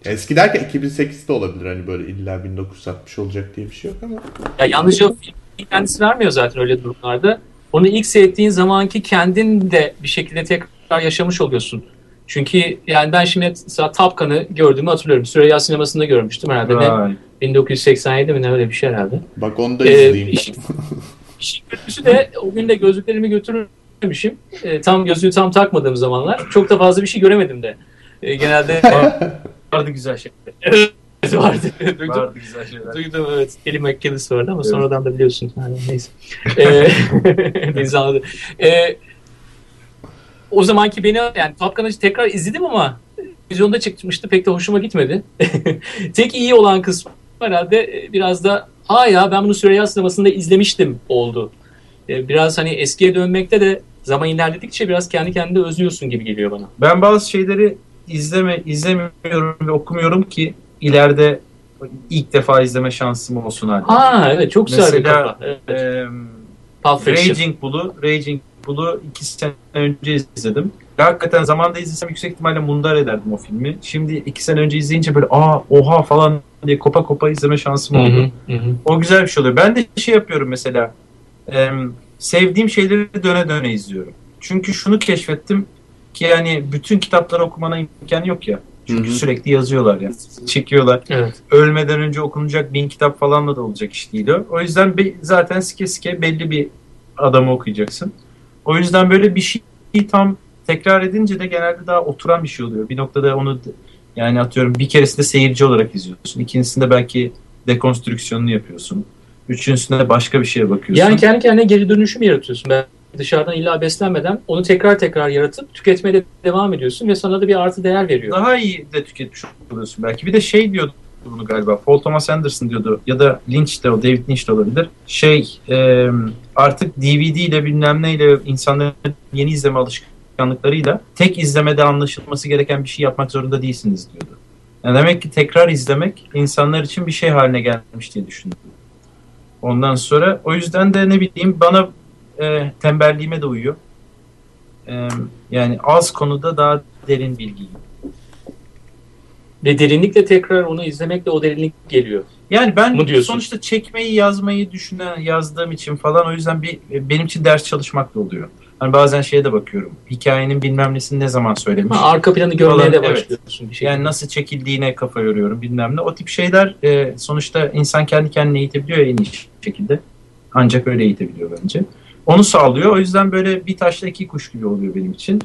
eski derken 2008'de olabilir hani böyle illa 1960 olacak diye bir şey yok ama. Ya yalnızca film kendisi vermiyor zaten öyle durumlarda. Onu ilk seyrettiğin zamanki kendin de bir şekilde tekrar yaşamış oluyorsun. Çünkü yani ben şimdi mesela Tapkan'ı gördüğümü hatırlıyorum. Süreyya sinemasında görmüştüm herhalde. Ne? Vay. 1987 mi ne öyle bir şey herhalde. Bak onu da Ee, izleyeyim. iş- İşin kötüsü de o gün de gözlüklerimi götürmemişim. Ee, tam gözlüğü tam takmadığım zamanlar. Çok da fazla bir şey göremedim de. Ee, genelde Vardı güzel şey. Vardı. Duydum. Vardı güzel şeyler. Duydum evet. Kelly McGillis vardı ama Evet. sonradan da biliyorsun. Yani neyse. Ee, Deniz anladı. Ee, o zamanki beni yani Top Gun'ı tekrar izledim ama vizyonda çıkmıştı pek de hoşuma gitmedi. Tek iyi olan kısmı herhalde e, biraz da ha ya ben bunu Süreyya sinemasında izlemiştim oldu. Ee, biraz hani eskiye dönmekte de zaman ilerledikçe biraz kendi kendine özlüyorsun gibi geliyor bana. Ben bazı şeyleri izleme izlemiyorum ve okumuyorum ki ileride ilk defa izleme şansım olsun halde. Ha evet çok güzel bir Mesela, kafa. Evet. Pulp Fiction. Raging Bull'u Raging Bull'u iki sene önce izledim. Hakikaten zamanda izlesem yüksek ihtimalle mundar ederdim o filmi. Şimdi iki sene önce izleyince böyle aa oha falan diye kopa kopa izleme şansım oldu. hı, hı hı. O güzel bir şey oluyor. Ben de şey yapıyorum mesela. em, sevdiğim şeyleri döne döne izliyorum. Çünkü şunu keşfettim ki yani bütün kitapları okumana imkanı yok ya. Çünkü Hı hı. sürekli yazıyorlar ya. Çekiyorlar. Evet. Ölmeden önce okunacak bin kitap falanla da olacak iş değil o. O yüzden be- zaten sike sike belli bir adamı okuyacaksın. O yüzden böyle bir şey tam tekrar edince de genelde daha oturan bir şey oluyor. Bir noktada onu yani atıyorum bir keresinde seyirci olarak izliyorsun. İkincisinde belki dekonstrüksiyonunu yapıyorsun. Üçüncüsünde başka bir şeye bakıyorsun. Yani kendi kendine geri dönüşüm yaratıyorsun. Ben dışarıdan illa beslenmeden onu tekrar tekrar yaratıp tüketmeye de devam ediyorsun ve sana da bir artı değer veriyor. daha iyi de tüketmiş oluyorsun belki. Bir de şey diyordu bunu galiba. Paul Thomas Anderson diyordu ya da Lynch de o David Lynch de olabilir. Şey e, artık DVD ile bilmem neyle insanların yeni izleme alışkanlıklarıyla tek izlemede anlaşılması gereken bir şey yapmak zorunda değilsiniz diyordu. Yani demek ki tekrar izlemek insanlar için bir şey haline gelmiş diye düşündüm. Ondan sonra o yüzden de ne bileyim bana e, tembelliğime de uyuyor. E, yani az konuda daha derin bilgi. Ve derinlikle tekrar onu izlemekle o derinlik geliyor. Yani ben sonuçta çekmeyi yazmayı düşünen yazdığım için falan o yüzden bir benim için ders çalışmak da oluyor. Hani bazen şeye de bakıyorum. Hikayenin bilmem nesini ne zaman söylemiş. Ha, arka planı görmeye Falan, de evet. başlıyorsun. Bir şey. Yani nasıl çekildiğine kafa yoruyorum bilmem ne. O tip şeyler e, sonuçta insan kendi kendine eğitebiliyor en iyi şekilde. Ancak öyle eğitebiliyor bence. Onu sağlıyor. O yüzden böyle bir taşla iki kuş gibi oluyor benim için.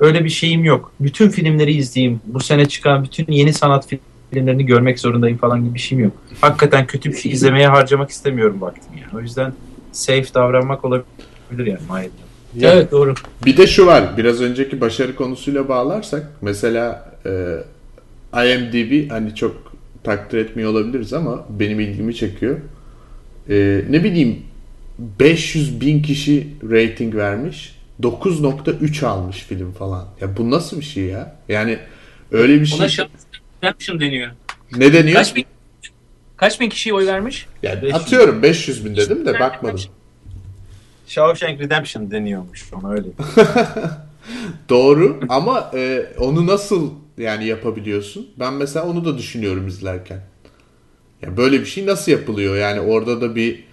Öyle bir şeyim yok. Bütün filmleri izleyeyim. Bu sene çıkan bütün yeni sanat filmlerini görmek zorundayım falan gibi bir şeyim yok. Hakikaten kötü bir şey izlemeye harcamak istemiyorum vaktimi yani. O yüzden safe davranmak olabilir yani. Mahir. Ya, Evet doğru. Bir de şu var. Biraz önceki başarı konusuyla bağlarsak mesela e, IMDb hani çok takdir etmiyor olabiliriz ama benim ilgimi çekiyor. E, ne bileyim 500 bin kişi rating vermiş. 9.3 almış film falan. Ya bu nasıl bir şey ya? Yani öyle bir şey. Ona Redemption deniyor. ne deniyor? Kaç bin, kaç bin kişi oy vermiş? Yani 500. atıyorum 500 bin dedim de bakmadım. Shawshank Redemption deniyormuş ona öyle. Doğru ama e, onu nasıl yani yapabiliyorsun? Ben mesela onu da düşünüyorum izlerken. Ya böyle bir şey nasıl yapılıyor? Yani orada da bir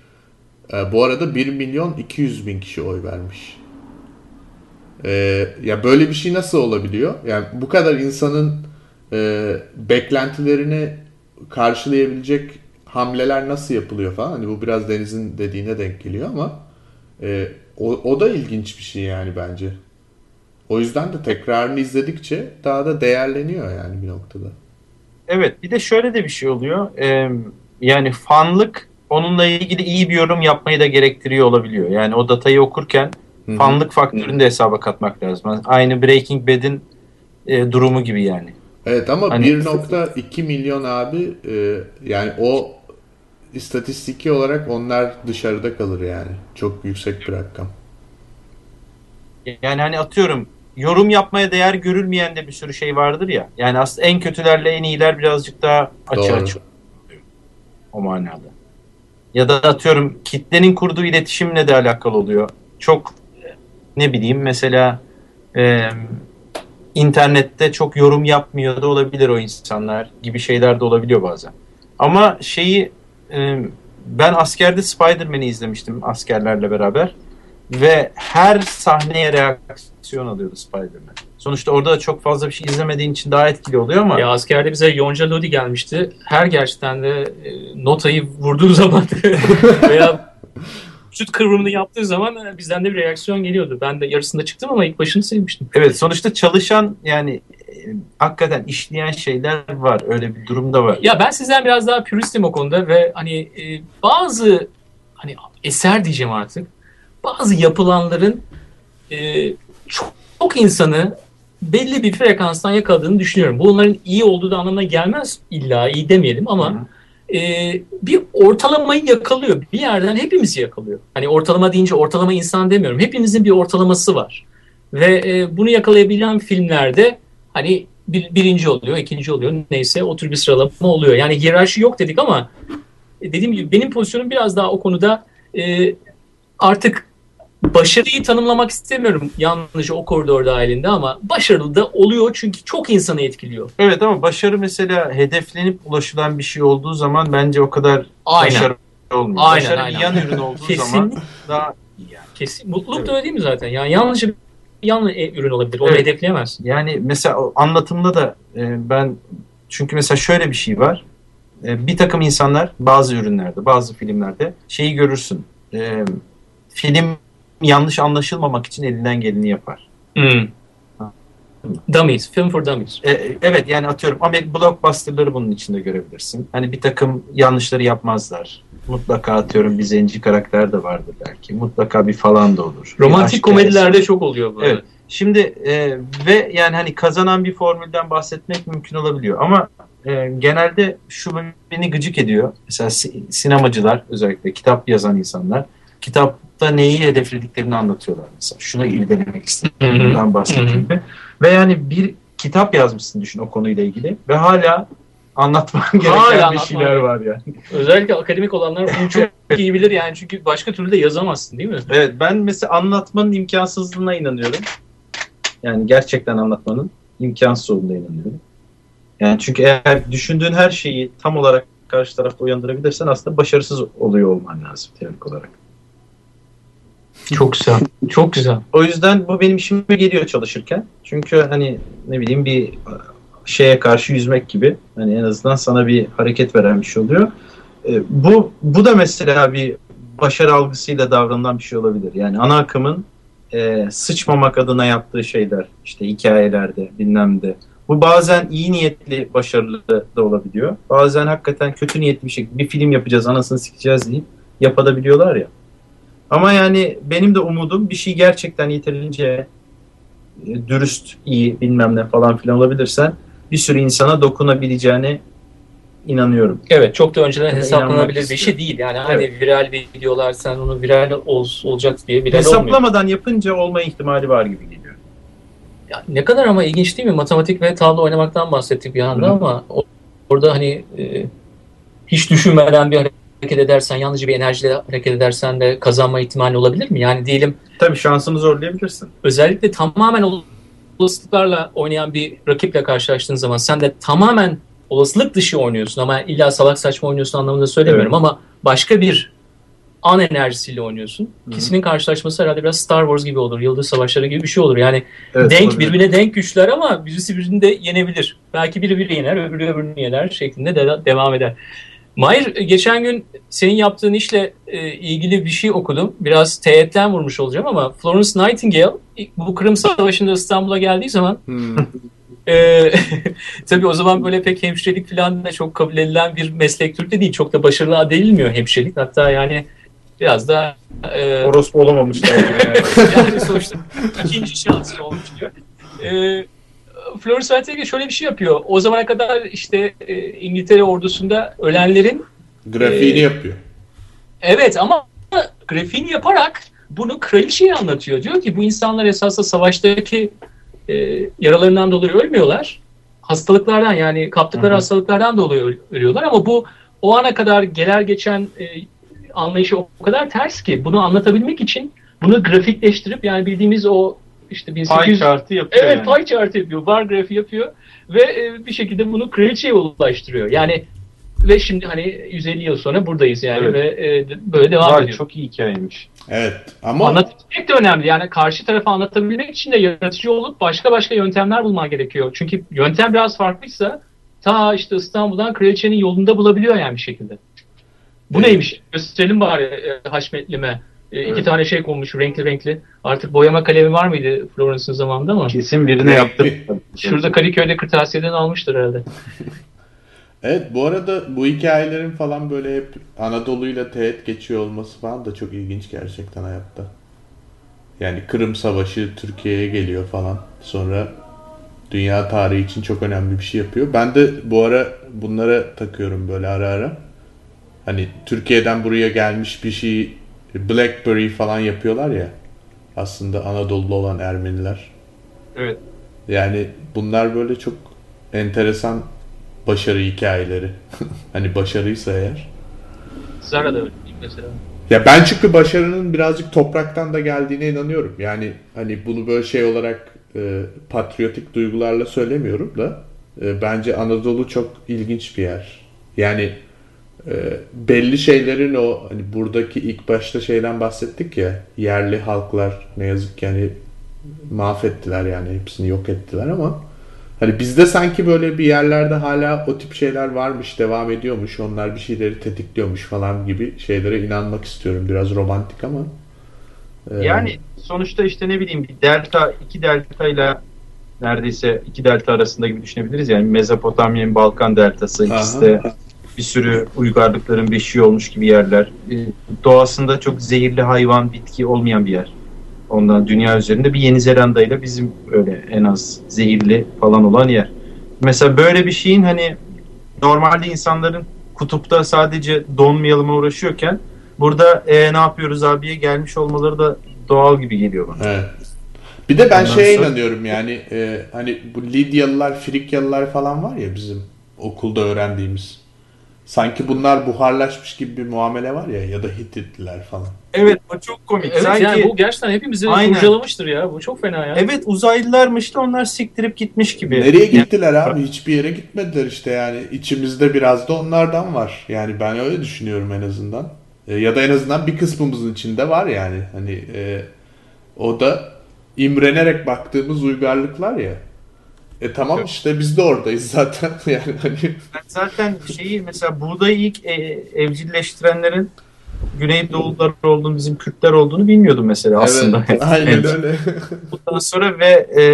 e, bu arada 1 milyon 200 bin kişi oy vermiş. E, ya böyle bir şey nasıl olabiliyor? Yani bu kadar insanın e, beklentilerini karşılayabilecek hamleler nasıl yapılıyor falan. Hani bu biraz Deniz'in dediğine denk geliyor ama e, o, o da ilginç bir şey yani bence. O yüzden de tekrarını izledikçe daha da değerleniyor yani bir noktada. Evet bir de şöyle de bir şey oluyor. Ee, yani fanlık onunla ilgili iyi bir yorum yapmayı da gerektiriyor olabiliyor. Yani o datayı okurken Hı hı. fanlık faktörünü de hesaba katmak lazım. Aynı Breaking Bad'in e, durumu gibi yani. Evet ama Hani- 1.2 milyon abi e, yani o istatistiki olarak onlar dışarıda kalır yani. Çok yüksek bir rakam. Yani hani atıyorum yorum yapmaya değer görülmeyen de bir sürü şey vardır ya. Yani aslında en kötülerle en iyiler birazcık daha açı Doğru. açı oluyor o manada. Ya da atıyorum kitlenin kurduğu iletişimle de alakalı oluyor. Çok ne bileyim mesela e, internette çok yorum yapmıyor da olabilir o insanlar gibi şeyler de olabiliyor bazen. Ama şeyi e, ben askerde Spider-Man'i izlemiştim askerlerle beraber ve her sahneye reaksiyon alıyordu Spider-Man. Sonuçta orada da çok fazla bir şey izlemediğin için daha etkili oluyor ama Ya askerde bize Yonca Lodi gelmişti. Her gerçekten de e, notayı vurduğu zaman veya şut kıvrımını yaptığı zaman e, bizden de bir reaksiyon geliyordu. Ben de yarısında çıktım ama ilk başını sevmiştim. evet sonuçta çalışan yani e, hakikaten işleyen şeyler var. Öyle bir durumda var. Ya ben sizden biraz daha püristim o konuda ve hani e, bazı hani eser diyeceğim artık. Bazı yapılanların e, çok, çok insanı belli bir frekanstan yakaladığını düşünüyorum. Bu onların iyi olduğu da anlamına gelmez illa iyi demeyelim ama e, bir ortalamayı yakalıyor. Bir yerden hepimizi yakalıyor. Hani ortalama deyince ortalama insan demiyorum. Hepimizin bir ortalaması var. Ve e, bunu yakalayabilen filmlerde hani bir, birinci oluyor, ikinci oluyor. Neyse o tür bir sıralama oluyor. Yani hiyerarşi yok dedik ama e, dediğim gibi benim pozisyonum biraz daha o konuda e, artık başarıyı tanımlamak istemiyorum yalnızca o koridor dahilinde ama başarılı da oluyor çünkü çok insanı etkiliyor. Evet ama başarı mesela hedeflenip ulaşılan bir şey olduğu zaman bence o kadar Aynen. başarı olmuyor. Aynen, başarı aynen. bir yan ürün olduğu Kesin. zaman daha yani. Kesin. Mutluluk Evet. da öyle değil mi zaten? Yani yalnızca yan e- ürün olabilir. Onu Evet. hedefleyemezsin. Yani mesela anlatımda da e, ben çünkü mesela şöyle bir şey var. E, bir takım insanlar bazı ürünlerde, bazı filmlerde şeyi görürsün. Film yanlış anlaşılmamak için elinden geleni yapar. Hmm. Dummies. Film for Dummies. E, evet yani atıyorum Amerika blockbuster'ları bunun içinde görebilirsin. Hani bir takım yanlışları yapmazlar. Mutlaka atıyorum bir zenci karakter de vardır belki. Mutlaka bir falan da olur. Romantik komedilerde çok oluyor bu. Evet. Şimdi e, ve yani hani kazanan bir formülden bahsetmek mümkün olabiliyor ama e, genelde şu beni gıcık ediyor. Mesela si- sinemacılar özellikle kitap yazan insanlar kitapta neyi hedeflediklerini anlatıyorlar mesela. Şuna ilgilenmek istediğimden bahsettiğimde. Ve yani bir kitap yazmışsın düşün o konuyla ilgili ve hala anlatman gereken bir anlatman şeyler gereken. var yani. Özellikle akademik olanlar bunu çok iyi bilir yani çünkü başka türlü de yazamazsın değil mi? Evet ben mesela anlatmanın imkansızlığına inanıyorum. Yani gerçekten anlatmanın imkansız olduğuna inanıyorum. Yani çünkü eğer düşündüğün her şeyi tam olarak karşı tarafta uyandırabilirsen aslında başarısız oluyor olman lazım teorik olarak. Çok güzel. Çok güzel. O yüzden bu benim işime geliyor çalışırken. Çünkü hani ne bileyim bir şeye karşı yüzmek gibi. Hani en azından sana bir hareket veren bir şey oluyor. E, bu bu da mesela bir başarı algısıyla davranılan bir şey olabilir. Yani ana akımın e, sıçmamak adına yaptığı şeyler işte hikayelerde bilmem de. Bu bazen iyi niyetli başarılı da olabiliyor. Bazen hakikaten kötü niyetli bir şekilde bir film yapacağız anasını sikeceğiz deyip yapabiliyorlar ya. Ama yani benim de umudum bir şey gerçekten yeterince e, dürüst, iyi bilmem ne falan filan olabilirsen bir sürü insana dokunabileceğine inanıyorum. Evet çok da önceden Tabii hesaplanabilir bir şey değil. Yani hani Evet. viral videolar sen onu viral ol, olacak diye viral olmuyor. Hesaplamadan yapınca olma ihtimali var gibi geliyor. Ya ne kadar ama ilginç değil mi? Matematik ve tablo oynamaktan bahsettik bir anda Hı. ama orada hani e, hiç düşünmeden bir hareket edersen, yalnızca bir enerjiyle hareket edersen de kazanma ihtimali olabilir mi? Yani diyelim Tabii şansını zorlayabilirsin. özellikle tamamen olasılıklarla oynayan bir rakiple karşılaştığın zaman sen de tamamen olasılık dışı oynuyorsun ama illa salak saçma oynuyorsun anlamında söylemiyorum Evet. ama başka bir an enerjisiyle oynuyorsun. İkisinin karşılaşması herhalde biraz Star Wars gibi olur, Yıldız Savaşları gibi bir şey olur. Yani Evet, denk olabilir. birbirine denk güçler ama birisi birini de yenebilir. Belki biri biri yener, öbürü öbürünü yener şeklinde de devam eder. Mahir geçen gün senin yaptığın işle e, ilgili bir şey okudum. Biraz teğetten vurmuş olacağım ama Florence Nightingale bu Kırım Savaşı'nda İstanbul'a geldiği zaman Hmm. e, tabii o zaman böyle pek hemşirelik falan da çok kabul edilen bir meslek türü de değil. Çok da başarılı edilmiyor hemşirelik. Hatta yani biraz da e, Orospu olamamışlar. yani. yani sonuçta ikinci şansı olmuş diyor. Ee, Florence Nightingale şöyle bir şey yapıyor. O zamana kadar işte e, İngiltere ordusunda ölenlerin Grafiğini Ee, yapıyor. evet ama grafiğini yaparak bunu kraliçeye anlatıyor. Diyor ki bu insanlar esasında savaştaki e, yaralarından dolayı ölmüyorlar. Hastalıklardan yani kaptıkları Hı hı. hastalıklardan dolayı öl- ölüyorlar ama bu o ana kadar geler geçen e, anlayışı o kadar ters ki bunu anlatabilmek için bunu grafikleştirip yani bildiğimiz o işte Pie 1800 chart'ı yapıyor Evet yani. pie chart yapıyor, bar grafiği yapıyor ve e, bir şekilde bunu kraliçeye ulaştırıyor. Yani ve şimdi hani 150 yıl sonra buradayız yani Evet. ve e, böyle devam Vay, ediyor. çok iyi hikayeymiş. Evet ama Anlatabilmek de önemli. Yani karşı tarafa anlatabilmek için de yaratıcı olup başka başka yöntemler bulman gerekiyor. Çünkü yöntem biraz farklıysa ta işte İstanbul'dan kraliçenin yolunda bulabiliyor yani bir şekilde. Bu Evet. neymiş? Gösterelim bari e, Haşmetlime. E, iki Evet. tane şey konmuş renkli renkli. Artık boyama kalemi var mıydı Florence'ın zamanında ama? Kesin birine yaptım. Şurada Kadıköy'de kırtasiyeden almıştır herhalde. evet bu arada bu hikayelerin falan böyle hep Anadolu'yla teğet geçiyor olması falan da çok ilginç gerçekten hayatta. Yani Kırım Savaşı Türkiye'ye geliyor falan. Sonra dünya tarihi için çok önemli bir şey yapıyor. Ben de bu ara bunlara takıyorum böyle ara ara. Hani Türkiye'den buraya gelmiş bir şey Blackberry falan yapıyorlar ya. Aslında Anadolu'lu olan Ermeniler. Evet. Yani bunlar böyle çok enteresan başarı hikayeleri. hani başarıysa eğer. Zara da öyle değil mesela. Ya ben çünkü başarının birazcık topraktan da geldiğine inanıyorum. Yani hani bunu böyle şey olarak e, patriotik duygularla söylemiyorum da e, bence Anadolu çok ilginç bir yer. Yani e, belli şeylerin o hani buradaki ilk başta şeyden bahsettik ya yerli halklar ne yazık ki hani mahvettiler yani hepsini yok ettiler ama hani bizde sanki böyle bir yerlerde hala o tip şeyler varmış, devam ediyormuş, onlar bir şeyleri tetikliyormuş falan gibi şeylere inanmak istiyorum. Biraz romantik ama. e, Yani sonuçta işte ne bileyim bir delta, iki delta ile neredeyse iki delta arasında gibi düşünebiliriz. Yani Mezopotamya'nın Balkan deltası ikisi de bir sürü uygarlıkların beşiği olmuş gibi yerler. Ee, Doğasında çok zehirli hayvan, bitki olmayan bir yer. Ondan dünya üzerinde bir Yeni Zelanda ile bizim öyle en az zehirli falan olan yer. Mesela böyle bir şeyin hani normalde insanların kutupta sadece donmayalım'a uğraşıyorken burada e, ne yapıyoruz abiye gelmiş olmaları da doğal gibi geliyor bana. Evet. Bir de ben Ondan şeye sonra- inanıyorum yani e, hani bu Lidyalılar, Frikyalılar falan var ya bizim okulda öğrendiğimiz. Sanki bunlar buharlaşmış gibi bir muamele var ya ya da Hititliler falan. Evet o çok komik. Evet Sanki yani bu gerçekten hepimizi Aynen. kurcalamıştır ya. Bu çok fena ya. evet uzaylılarmış da onlar siktirip gitmiş gibi. Nereye gittiler abi? Hiçbir yere gitmediler işte yani. içimizde biraz da onlardan var. Yani ben öyle düşünüyorum en azından. E, ya da en azından bir kısmımızın içinde var yani. Hani e, o da imrenerek baktığımız uygarlıklar ya. E tamam Evet. işte biz de oradayız zaten. Yani hani Ben zaten şeyi mesela buğdayı ilk e, evcilleştirenlerin Güneydoğullar olduğunu, bizim Kürtler olduğunu bilmiyordum mesela aslında. Evet, aynen Evet. öyle. Bundan sonra ve e,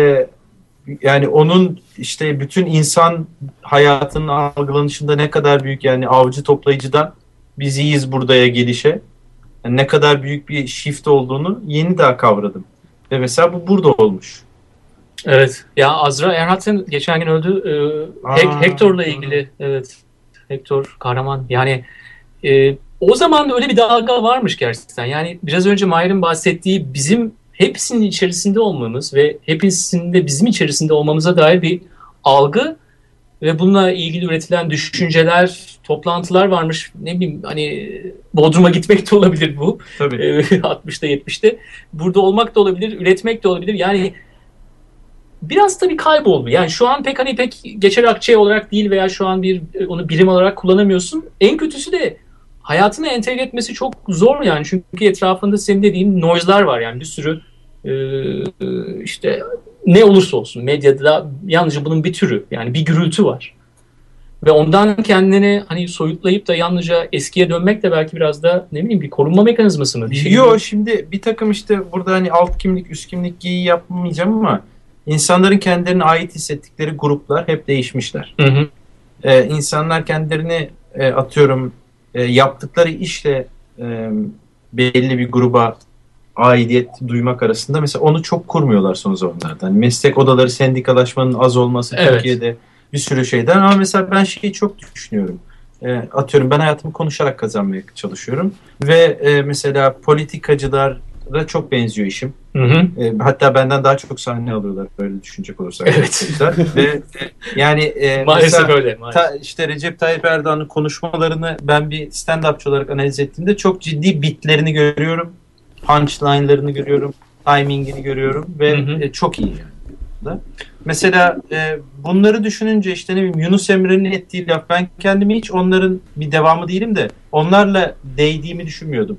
yani onun işte bütün insan hayatının algılanışında ne kadar büyük yani avcı toplayıcıdan biz iyiyiz buradaya gelişe yani ne kadar büyük bir shift olduğunu yeni daha kavradım. Ve mesela bu burada olmuş. Evet. Ya Azra Earhart'ın geçen gün öldü. Ee, Aa, Hector'la ilgili. Evet. Hector kahraman. Yani e, o zaman da öyle bir dalga varmış gerçekten. Yani biraz önce Mahir'in bahsettiği bizim hepsinin içerisinde olmamız ve hepsinin de bizim içerisinde olmamıza dair bir algı ve bununla ilgili üretilen düşünceler, toplantılar varmış. Ne bileyim hani Bodrum'a gitmek de olabilir bu. Tabii. Ee, 60'ta 70'te burada olmak da olabilir, üretmek de olabilir. Yani biraz tabii kayboldu. Yani şu an pek hani pek geçer akçe olarak değil veya şu an bir e, onu birim olarak kullanamıyorsun. En kötüsü de hayatına entegre etmesi çok zor yani. Çünkü etrafında senin dediğin noise'lar var yani bir sürü e, işte ne olursa olsun medyada yalnızca bunun bir türü yani bir gürültü var. Ve ondan kendini hani soyutlayıp da yalnızca eskiye dönmek de belki biraz da ne bileyim bir korunma mekanizması mı? Bir şey Yo şimdi bir takım işte burada hani alt kimlik üst kimlik giyi yapmayacağım ama insanların kendilerine ait hissettikleri gruplar hep değişmişler. Hı hı. Ee, insanlar kendilerini e, atıyorum e, yaptıkları işle e, belli bir gruba aidiyet duymak arasında mesela onu çok kurmuyorlar son zamanlarda. Hani meslek odaları sendikalaşmanın az olması Evet. Türkiye'de bir sürü şeyden ama mesela ben şeyi çok düşünüyorum. E, atıyorum ben hayatımı konuşarak kazanmaya çalışıyorum ve e, mesela politikacılara çok benziyor işim. Hı hı. E, hatta benden daha çok sahne alıyorlar böyle düşünecek olursak. Evet. ve e, yani e, Maalesef öyle. Maalesef. Ta, işte Recep Tayyip Erdoğan'ın konuşmalarını ben bir stand-upçı olarak analiz ettiğimde çok ciddi bitlerini görüyorum. Punchline'larını görüyorum. Timingini görüyorum ve Hı hı. e, çok iyi yani. Da. Mesela e, bunları düşününce işte ne bileyim Yunus Emre'nin ettiği laf ben kendimi hiç onların bir devamı değilim de onlarla değdiğimi düşünmüyordum.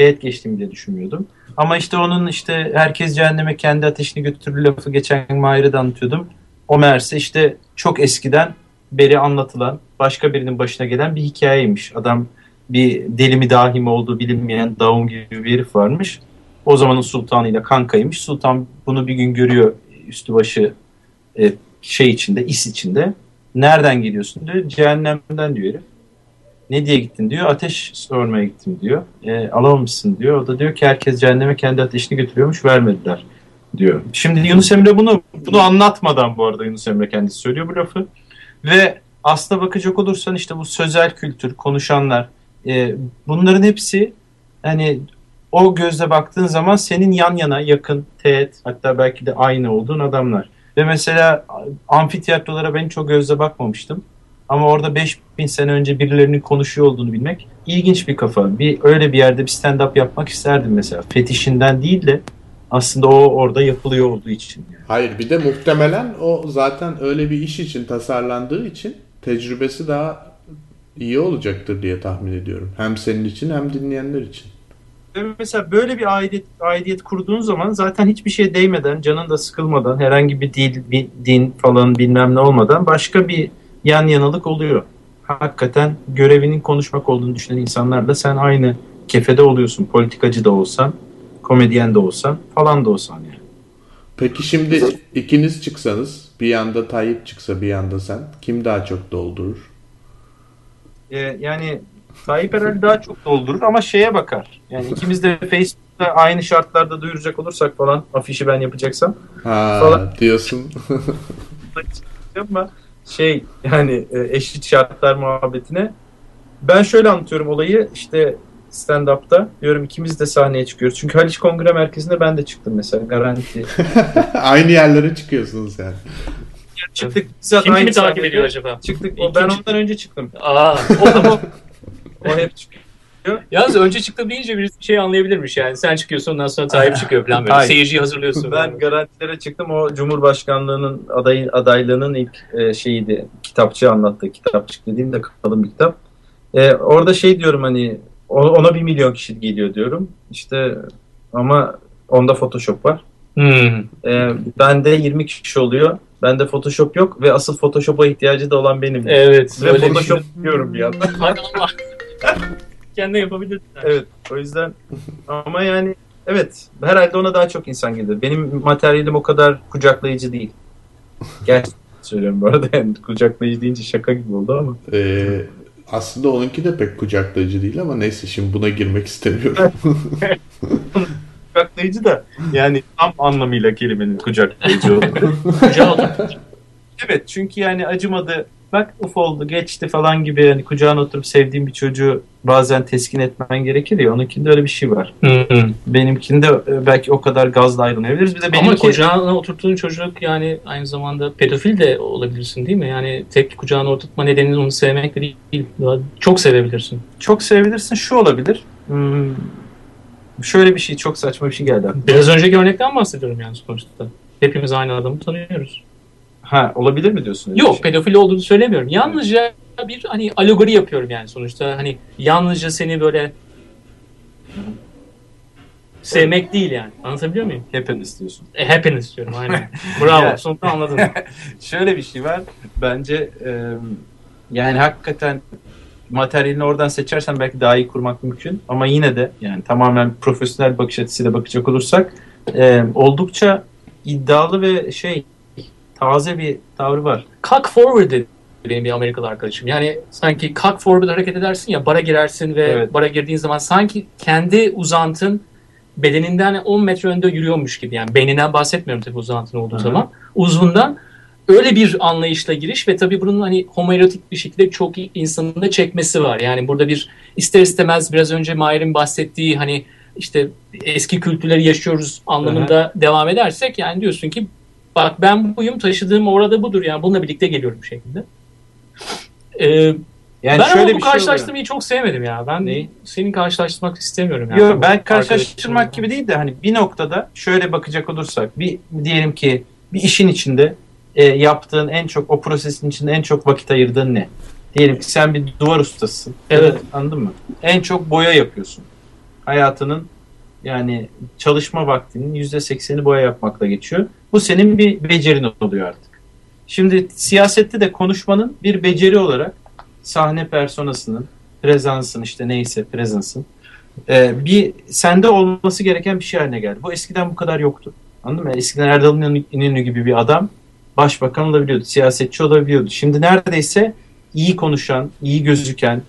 Teğet geçtiğimi de düşünmüyordum. Ama işte onun işte herkes cehenneme kendi ateşini götürür lafı geçen Mahir'e de anlatıyordum. O meğerse işte çok eskiden beri anlatılan başka birinin başına gelen bir hikayeymiş. Adam bir deli mi dahi mi olduğu bilinmeyen Daum gibi bir herif varmış. O zamanın sultanıyla kankaymış. Sultan bunu bir gün görüyor üstü başı e, şey içinde, is içinde. Nereden geliyorsun diyor. Cehennemden diyor herif. Ne diye gittin diyor. Ateş sormaya gittim diyor. E, alamamışsın diyor. O da diyor ki herkes cehenneme kendi ateşini götürüyormuş vermediler diyor. Şimdi Yunus Emre bunu bunu anlatmadan bu arada Yunus Emre kendisi söylüyor bu lafı. Ve aslına bakacak olursan işte bu sözel kültür, konuşanlar e, bunların hepsi hani o gözle baktığın zaman senin yan yana yakın, teğet hatta belki de aynı olduğun adamlar. Ve mesela amfiteyatrolara ben o gözle bakmamıştım. Ama orada 5000 sene önce birilerinin konuşuyor olduğunu bilmek ilginç bir kafa. Bir öyle bir yerde bir stand-up yapmak isterdim mesela. Fetişinden değil de aslında o orada yapılıyor olduğu için. Yani. Hayır bir de muhtemelen o zaten öyle bir iş için tasarlandığı için tecrübesi daha iyi olacaktır diye tahmin ediyorum. Hem senin için hem dinleyenler için. Mesela böyle bir aidiyet, aidiyet kurduğun zaman zaten hiçbir şeye değmeden, canın da sıkılmadan, herhangi bir dil, bir din falan bilmem ne olmadan başka bir yan yanalık oluyor. Hakikaten görevinin konuşmak olduğunu düşünen insanlarla sen aynı kefede oluyorsun. Politikacı da olsan, komedyen de olsan falan da olsan yani. Peki şimdi ikiniz çıksanız bir yanda Tayyip çıksa bir yanda sen kim daha çok doldurur? Ee, yani Tayyip herhalde daha çok doldurur ama şeye bakar. Yani ikimiz de Facebook'ta aynı şartlarda duyuracak olursak falan afişi ben yapacaksam Ha Falan. diyorsun. ama şey yani e, eşit şartlar muhabbetine ben şöyle anlatıyorum olayı işte stand-up'ta diyorum ikimiz de sahneye çıkıyoruz. Çünkü Haliç Kongre Merkezi'nde ben de çıktım mesela garanti. Aynı yerlere çıkıyorsunuz yani. Çıktık. Kim kimi takip ediyor acaba? Çıktık. O, ben ondan önce çıktım. Aa, o O, o hep çıkıyor. Yalnız önce çıktım deyince bir şey anlayabilirmiş yani. Sen çıkıyorsun ondan sonra Tayyip çıkıyor falan böyle. Hayır. Seyirciyi hazırlıyorsun. Ben garantilere çıktım. O Cumhurbaşkanlığının aday, adaylığının ilk e, şeyiydi. Kitapçı anlattı. Kitapçık dediğim de kalın bir kitap. E, orada şey diyorum hani ona bir milyon kişi geliyor diyorum. İşte ama onda Photoshop var. Hmm. Ee, bende 20 kişi oluyor. Bende Photoshop yok ve asıl Photoshop'a ihtiyacı da olan benim. Evet. Ve Photoshop düşünün. diyorum bir yandan. Hay Allah. Kendi yapabilirsin. Evet. O yüzden ama yani evet herhalde ona daha çok insan gelir. Benim materyalim o kadar kucaklayıcı değil. Gerçekten söylüyorum bu arada yani kucaklayıcı deyince şaka gibi oldu ama. Ee, aslında onunki de pek kucaklayıcı değil ama neyse şimdi buna girmek istemiyorum. Kucaklayıcı da yani tam anlamıyla kelimenin kucaklayıcı otur. evet çünkü yani acımadı. Bak uf oldu geçti falan gibi yani kucağına oturup sevdiğim bir çocuğu bazen teskin etmen gerekir ya onunkinde öyle bir şey var. Hmm. Benimkinde e, belki o kadar gazla ayrılmayabiliriz. Bir de Ama benimki kucağına oturttuğun çocuk yani aynı zamanda pedofil de olabilirsin değil mi? Yani tek kucağına oturtma nedeni onu sevmek de değil. Çok sevebilirsin. çok sevebilirsin. Şu olabilir. Hmm, şöyle bir şey çok saçma bir şey geldi aklıma. Biraz önceki örnekten bahsediyorum yani sonuçta. Hepimiz aynı adamı tanıyoruz. Ha olabilir mi diyorsun? Yok şey? pedofil olduğunu söylemiyorum. Yalnızca bir hani alegori yapıyorum yani sonuçta. Hani yalnızca seni böyle sevmek değil yani. Anlatabiliyor muyum? Hepiniz diyorsun. E, hepiniz diyorum aynen. Bravo. Ya. Sonunda anladın. Şöyle bir şey var. Bence e, yani hakikaten materyalini oradan seçersen belki daha iyi kurmak mümkün. Ama yine de yani tamamen profesyonel bakış açısıyla bakacak olursak e, oldukça iddialı ve şey taze bir tavrı var. Cock forward dedi benim bir Amerikalı arkadaşım. Yani sanki cock forward hareket edersin ya bara girersin ve Evet. bara girdiğin zaman sanki kendi uzantın bedeninden 10 metre önde yürüyormuş gibi. Yani beyninden bahsetmiyorum tabii uzantın olduğu zaman. Uzvundan öyle bir anlayışla giriş ve tabii bunun hani homoerotik bir şekilde çok insanın da çekmesi var. Yani burada bir ister istemez biraz önce Mahir'in bahsettiği hani işte eski kültürleri yaşıyoruz anlamında devam edersek yani diyorsun ki bak ben buyum taşıdığım orada budur yani bununla birlikte geliyorum bir şekilde. Ee, Yani ben şöyle ama bu şey oluyor. karşılaştırmayı çok sevmedim ya. Ben Neyi? senin karşılaştırmak istemiyorum. Yani. Yok ben karşılaştırmak gibi değil de hani bir noktada şöyle bakacak olursak bir diyelim ki bir işin içinde e, yaptığın en çok o prosesin içinde en çok vakit ayırdığın ne? Diyelim ki sen bir duvar ustasısın. Evet. Anladın mı? En çok boya yapıyorsun. Hayatının yani çalışma vaktinin yüzde sekseni boya yapmakla geçiyor. Bu senin bir becerin oluyor artık. Şimdi siyasette de konuşmanın bir beceri olarak sahne personasının, prezansın işte neyse prezansın e, bir sende olması gereken bir şey haline geldi. Bu eskiden bu kadar yoktu. Anladın mı? Eskiden Erdal İnönü gibi bir adam başbakan olabiliyordu, siyasetçi olabiliyordu. Şimdi neredeyse iyi konuşan, iyi gözüken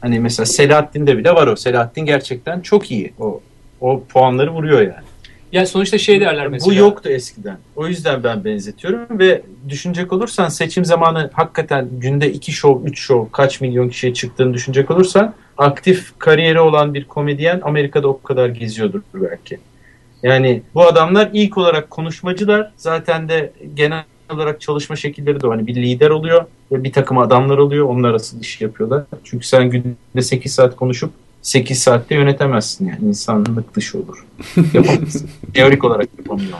hani mesela Selahattin'de bile var o. Selahattin gerçekten çok iyi. O o puanları vuruyor yani. Yani sonuçta şey derler mesela. Bu yoktu eskiden. O yüzden ben benzetiyorum ve düşünecek olursan seçim zamanı hakikaten günde iki şov, üç şov kaç milyon kişiye çıktığını düşünecek olursan aktif kariyeri olan bir komedyen Amerika'da o kadar geziyordur belki. Yani bu adamlar ilk olarak konuşmacılar. Zaten de genel olarak çalışma şekilleri de hani bir lider oluyor ve bir takım adamlar oluyor. Onlar asıl iş yapıyorlar. Çünkü sen günde 8 saat konuşup 8 saatte yönetemezsin yani. insanlık dışı olur. Yapamazsın. Teorik olarak yapamıyor.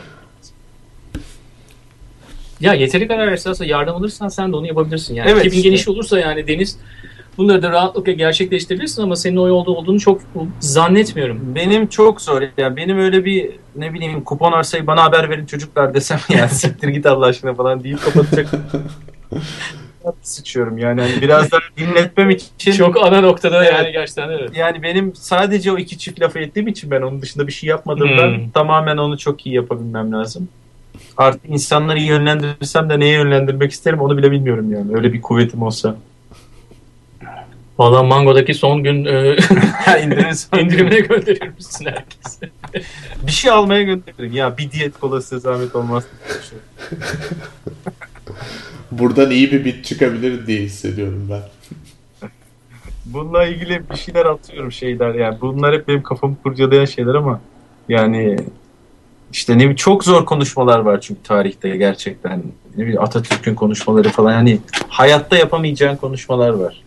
Ya yeteri kadar esasla yardım alırsan sen de onu yapabilirsin. Yani Evet, ekibin işte. geniş olursa yani Deniz bunları da rahatlıkla gerçekleştirebilirsin ama senin o yolda olduğunu çok zannetmiyorum. Benim çok zor. Ya benim öyle bir ne bileyim kupon arsayı bana haber verin çocuklar desem ya siktir git Allah aşkına falan deyip kapatacak. Sıçıyorum yani. Hani biraz daha dinletmem için. Çok ana noktada Evet. yani gerçekten evet. Yani benim sadece o iki çift lafı ettiğim için ben onun dışında bir şey yapmadığımdan Hmm. tamamen onu çok iyi yapabilmem lazım. Artık insanları yönlendirirsem de neye yönlendirmek isterim onu bile bilmiyorum yani. Öyle bir kuvvetim olsa. Valla Mango'daki son gün e, İndirirsen indirimine gönderiyor musun herkese? bir şey almaya gönderirim. Ya bir diyet kolası zahmet olmaz. Buradan iyi bir bit çıkabilir diye hissediyorum ben. Bununla ilgili bir şeyler atıyorum şeyler yani bunlar hep benim kafamı kurcalayan şeyler ama yani işte ne çok zor konuşmalar var çünkü tarihte gerçekten ne bileyim Atatürk'ün konuşmaları falan yani hayatta yapamayacağın konuşmalar var.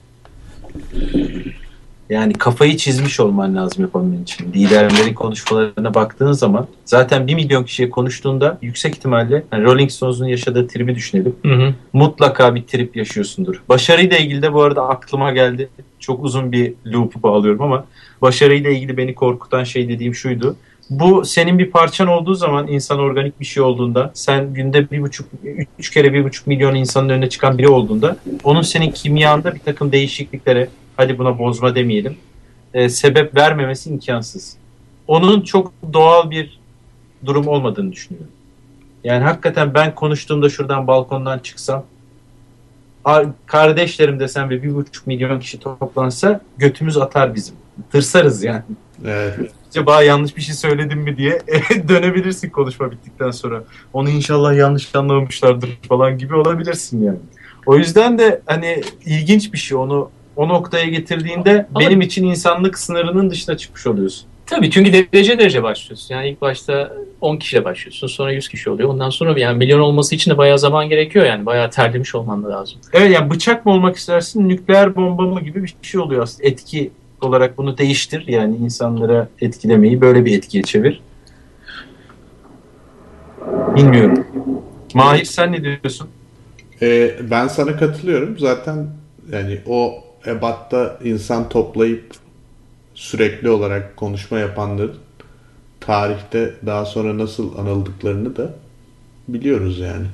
Yani kafayı çizmiş olman lazım yapabilmen için. Liderlerin konuşmalarına baktığın zaman zaten bir milyon kişiye konuştuğunda yüksek ihtimalle yani Rolling Stones'un yaşadığı tribi düşünelim. Hı hı. Mutlaka bir trip yaşıyorsundur. Başarıyla ilgili de bu arada aklıma geldi. Çok uzun bir loop'u bağlıyorum ama başarıyla ilgili beni korkutan şey dediğim şuydu. Bu senin bir parçan olduğu zaman insan organik bir şey olduğunda sen günde bir buçuk, üç kere bir buçuk milyon insanın önüne çıkan biri olduğunda onun senin kimyanda bir takım değişikliklere hadi buna bozma demeyelim e, sebep vermemesi imkansız. Onun çok doğal bir durum olmadığını düşünüyorum. Yani hakikaten ben konuştuğumda şuradan balkondan çıksam ar- kardeşlerim desem ve bir buçuk milyon kişi toplansa götümüz atar bizim. Tırsarız yani. Evet. Acaba yanlış bir şey söyledim mi diye dönebilirsin konuşma bittikten sonra. Onu inşallah yanlış anlamamışlardır falan gibi olabilirsin yani. O yüzden de hani ilginç bir şey onu o noktaya getirdiğinde Ama- benim için insanlık sınırının dışına çıkmış oluyorsun. Tabii çünkü derece derece başlıyorsun. Yani ilk başta 10 kişiyle başlıyorsun. Sonra 100 kişi oluyor. Ondan sonra yani milyon olması için de bayağı zaman gerekiyor yani. Bayağı terlemiş olman da lazım. Evet yani bıçak mı olmak istersin nükleer bomba mı gibi bir şey oluyor aslında. Etki olarak bunu değiştir yani insanlara etkilemeyi böyle bir etkiye çevir. Bilmiyorum. Mahir sen ne diyorsun? Ee, ben sana katılıyorum. Zaten yani o ebatta insan toplayıp sürekli olarak konuşma yapanların tarihte daha sonra nasıl anıldıklarını da biliyoruz yani.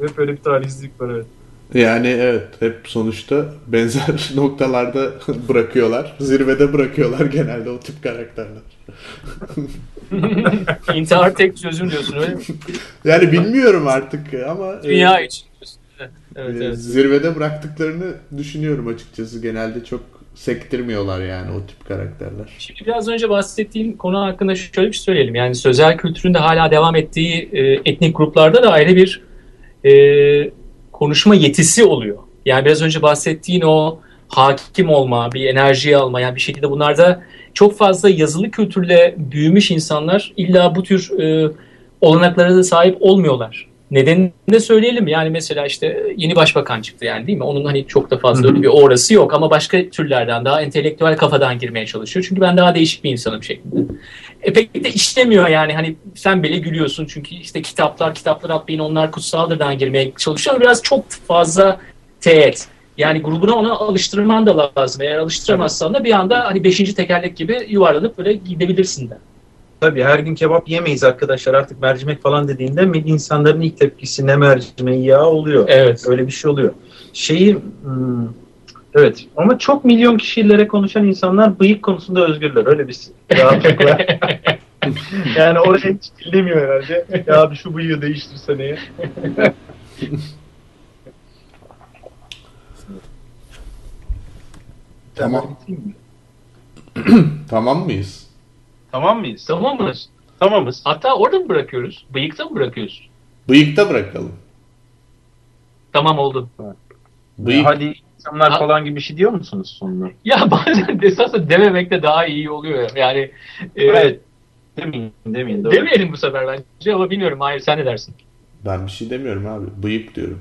hep öyle bir tarihsizlik var evet. Yani evet hep sonuçta benzer noktalarda bırakıyorlar. Zirvede bırakıyorlar genelde o tip karakterler. İntihar tek çözüm diyorsun öyle mi? Yani bilmiyorum artık ama e, Dünya için diyorsun. Evet, e, evet. zirvede bıraktıklarını düşünüyorum açıkçası. Genelde çok sektirmiyorlar yani o tip karakterler. Şimdi biraz önce bahsettiğim konu hakkında şöyle bir şey söyleyelim. Yani sözel kültüründe hala devam ettiği e, etnik gruplarda da ayrı bir e, konuşma yetisi oluyor. Yani biraz önce bahsettiğin o hakim olma, bir enerji alma yani bir şekilde bunlarda çok fazla yazılı kültürle büyümüş insanlar illa bu tür e, olanaklara da sahip olmuyorlar. Nedenini de söyleyelim. Yani mesela işte yeni başbakan çıktı yani değil mi? Onun hani çok da fazla öyle bir orası yok ama başka türlerden daha entelektüel kafadan girmeye çalışıyor. Çünkü ben daha değişik bir insanım şeklinde. E pek de işlemiyor yani hani sen bile gülüyorsun çünkü işte kitaplar kitaplar atlayın onlar kutsallardan girmeye çalışıyor ama biraz çok fazla teğet. Yani grubuna ona alıştırman da lazım. Eğer alıştıramazsan da bir anda hani beşinci tekerlek gibi yuvarlanıp böyle gidebilirsin de. Tabii her gün kebap yemeyiz arkadaşlar artık mercimek falan dediğinde insanların ilk tepkisi ne mercimeği ya oluyor. Evet. Öyle bir şey oluyor. Şeyi hmm, evet ama çok milyon kişilere konuşan insanlar bıyık konusunda özgürler. Öyle bir rahatlık var. yani oraya hiç demiyor herhalde. Ya abi şu bıyığı değiştirsene ya. Tamam. Tamam mıyız? Tamam mıyız? Tamam mı? Tamamız. Hatta orada mı bırakıyoruz? Bıyıkta mı bırakıyoruz? Bıyıkta bırakalım. Tamam oldu. Bıyık Hadi insanlar Ha- falan gibi bir şey diyor musunuz sonuna? Ya bazen esasında dememek de daha iyi oluyor. Yani e, Evet. Demeyin, demeyin. Doğru. demeyelim bu sefer bence ama bilmiyorum. Hayır sen ne dersin? ben bir şey demiyorum abi. Bıyık diyorum.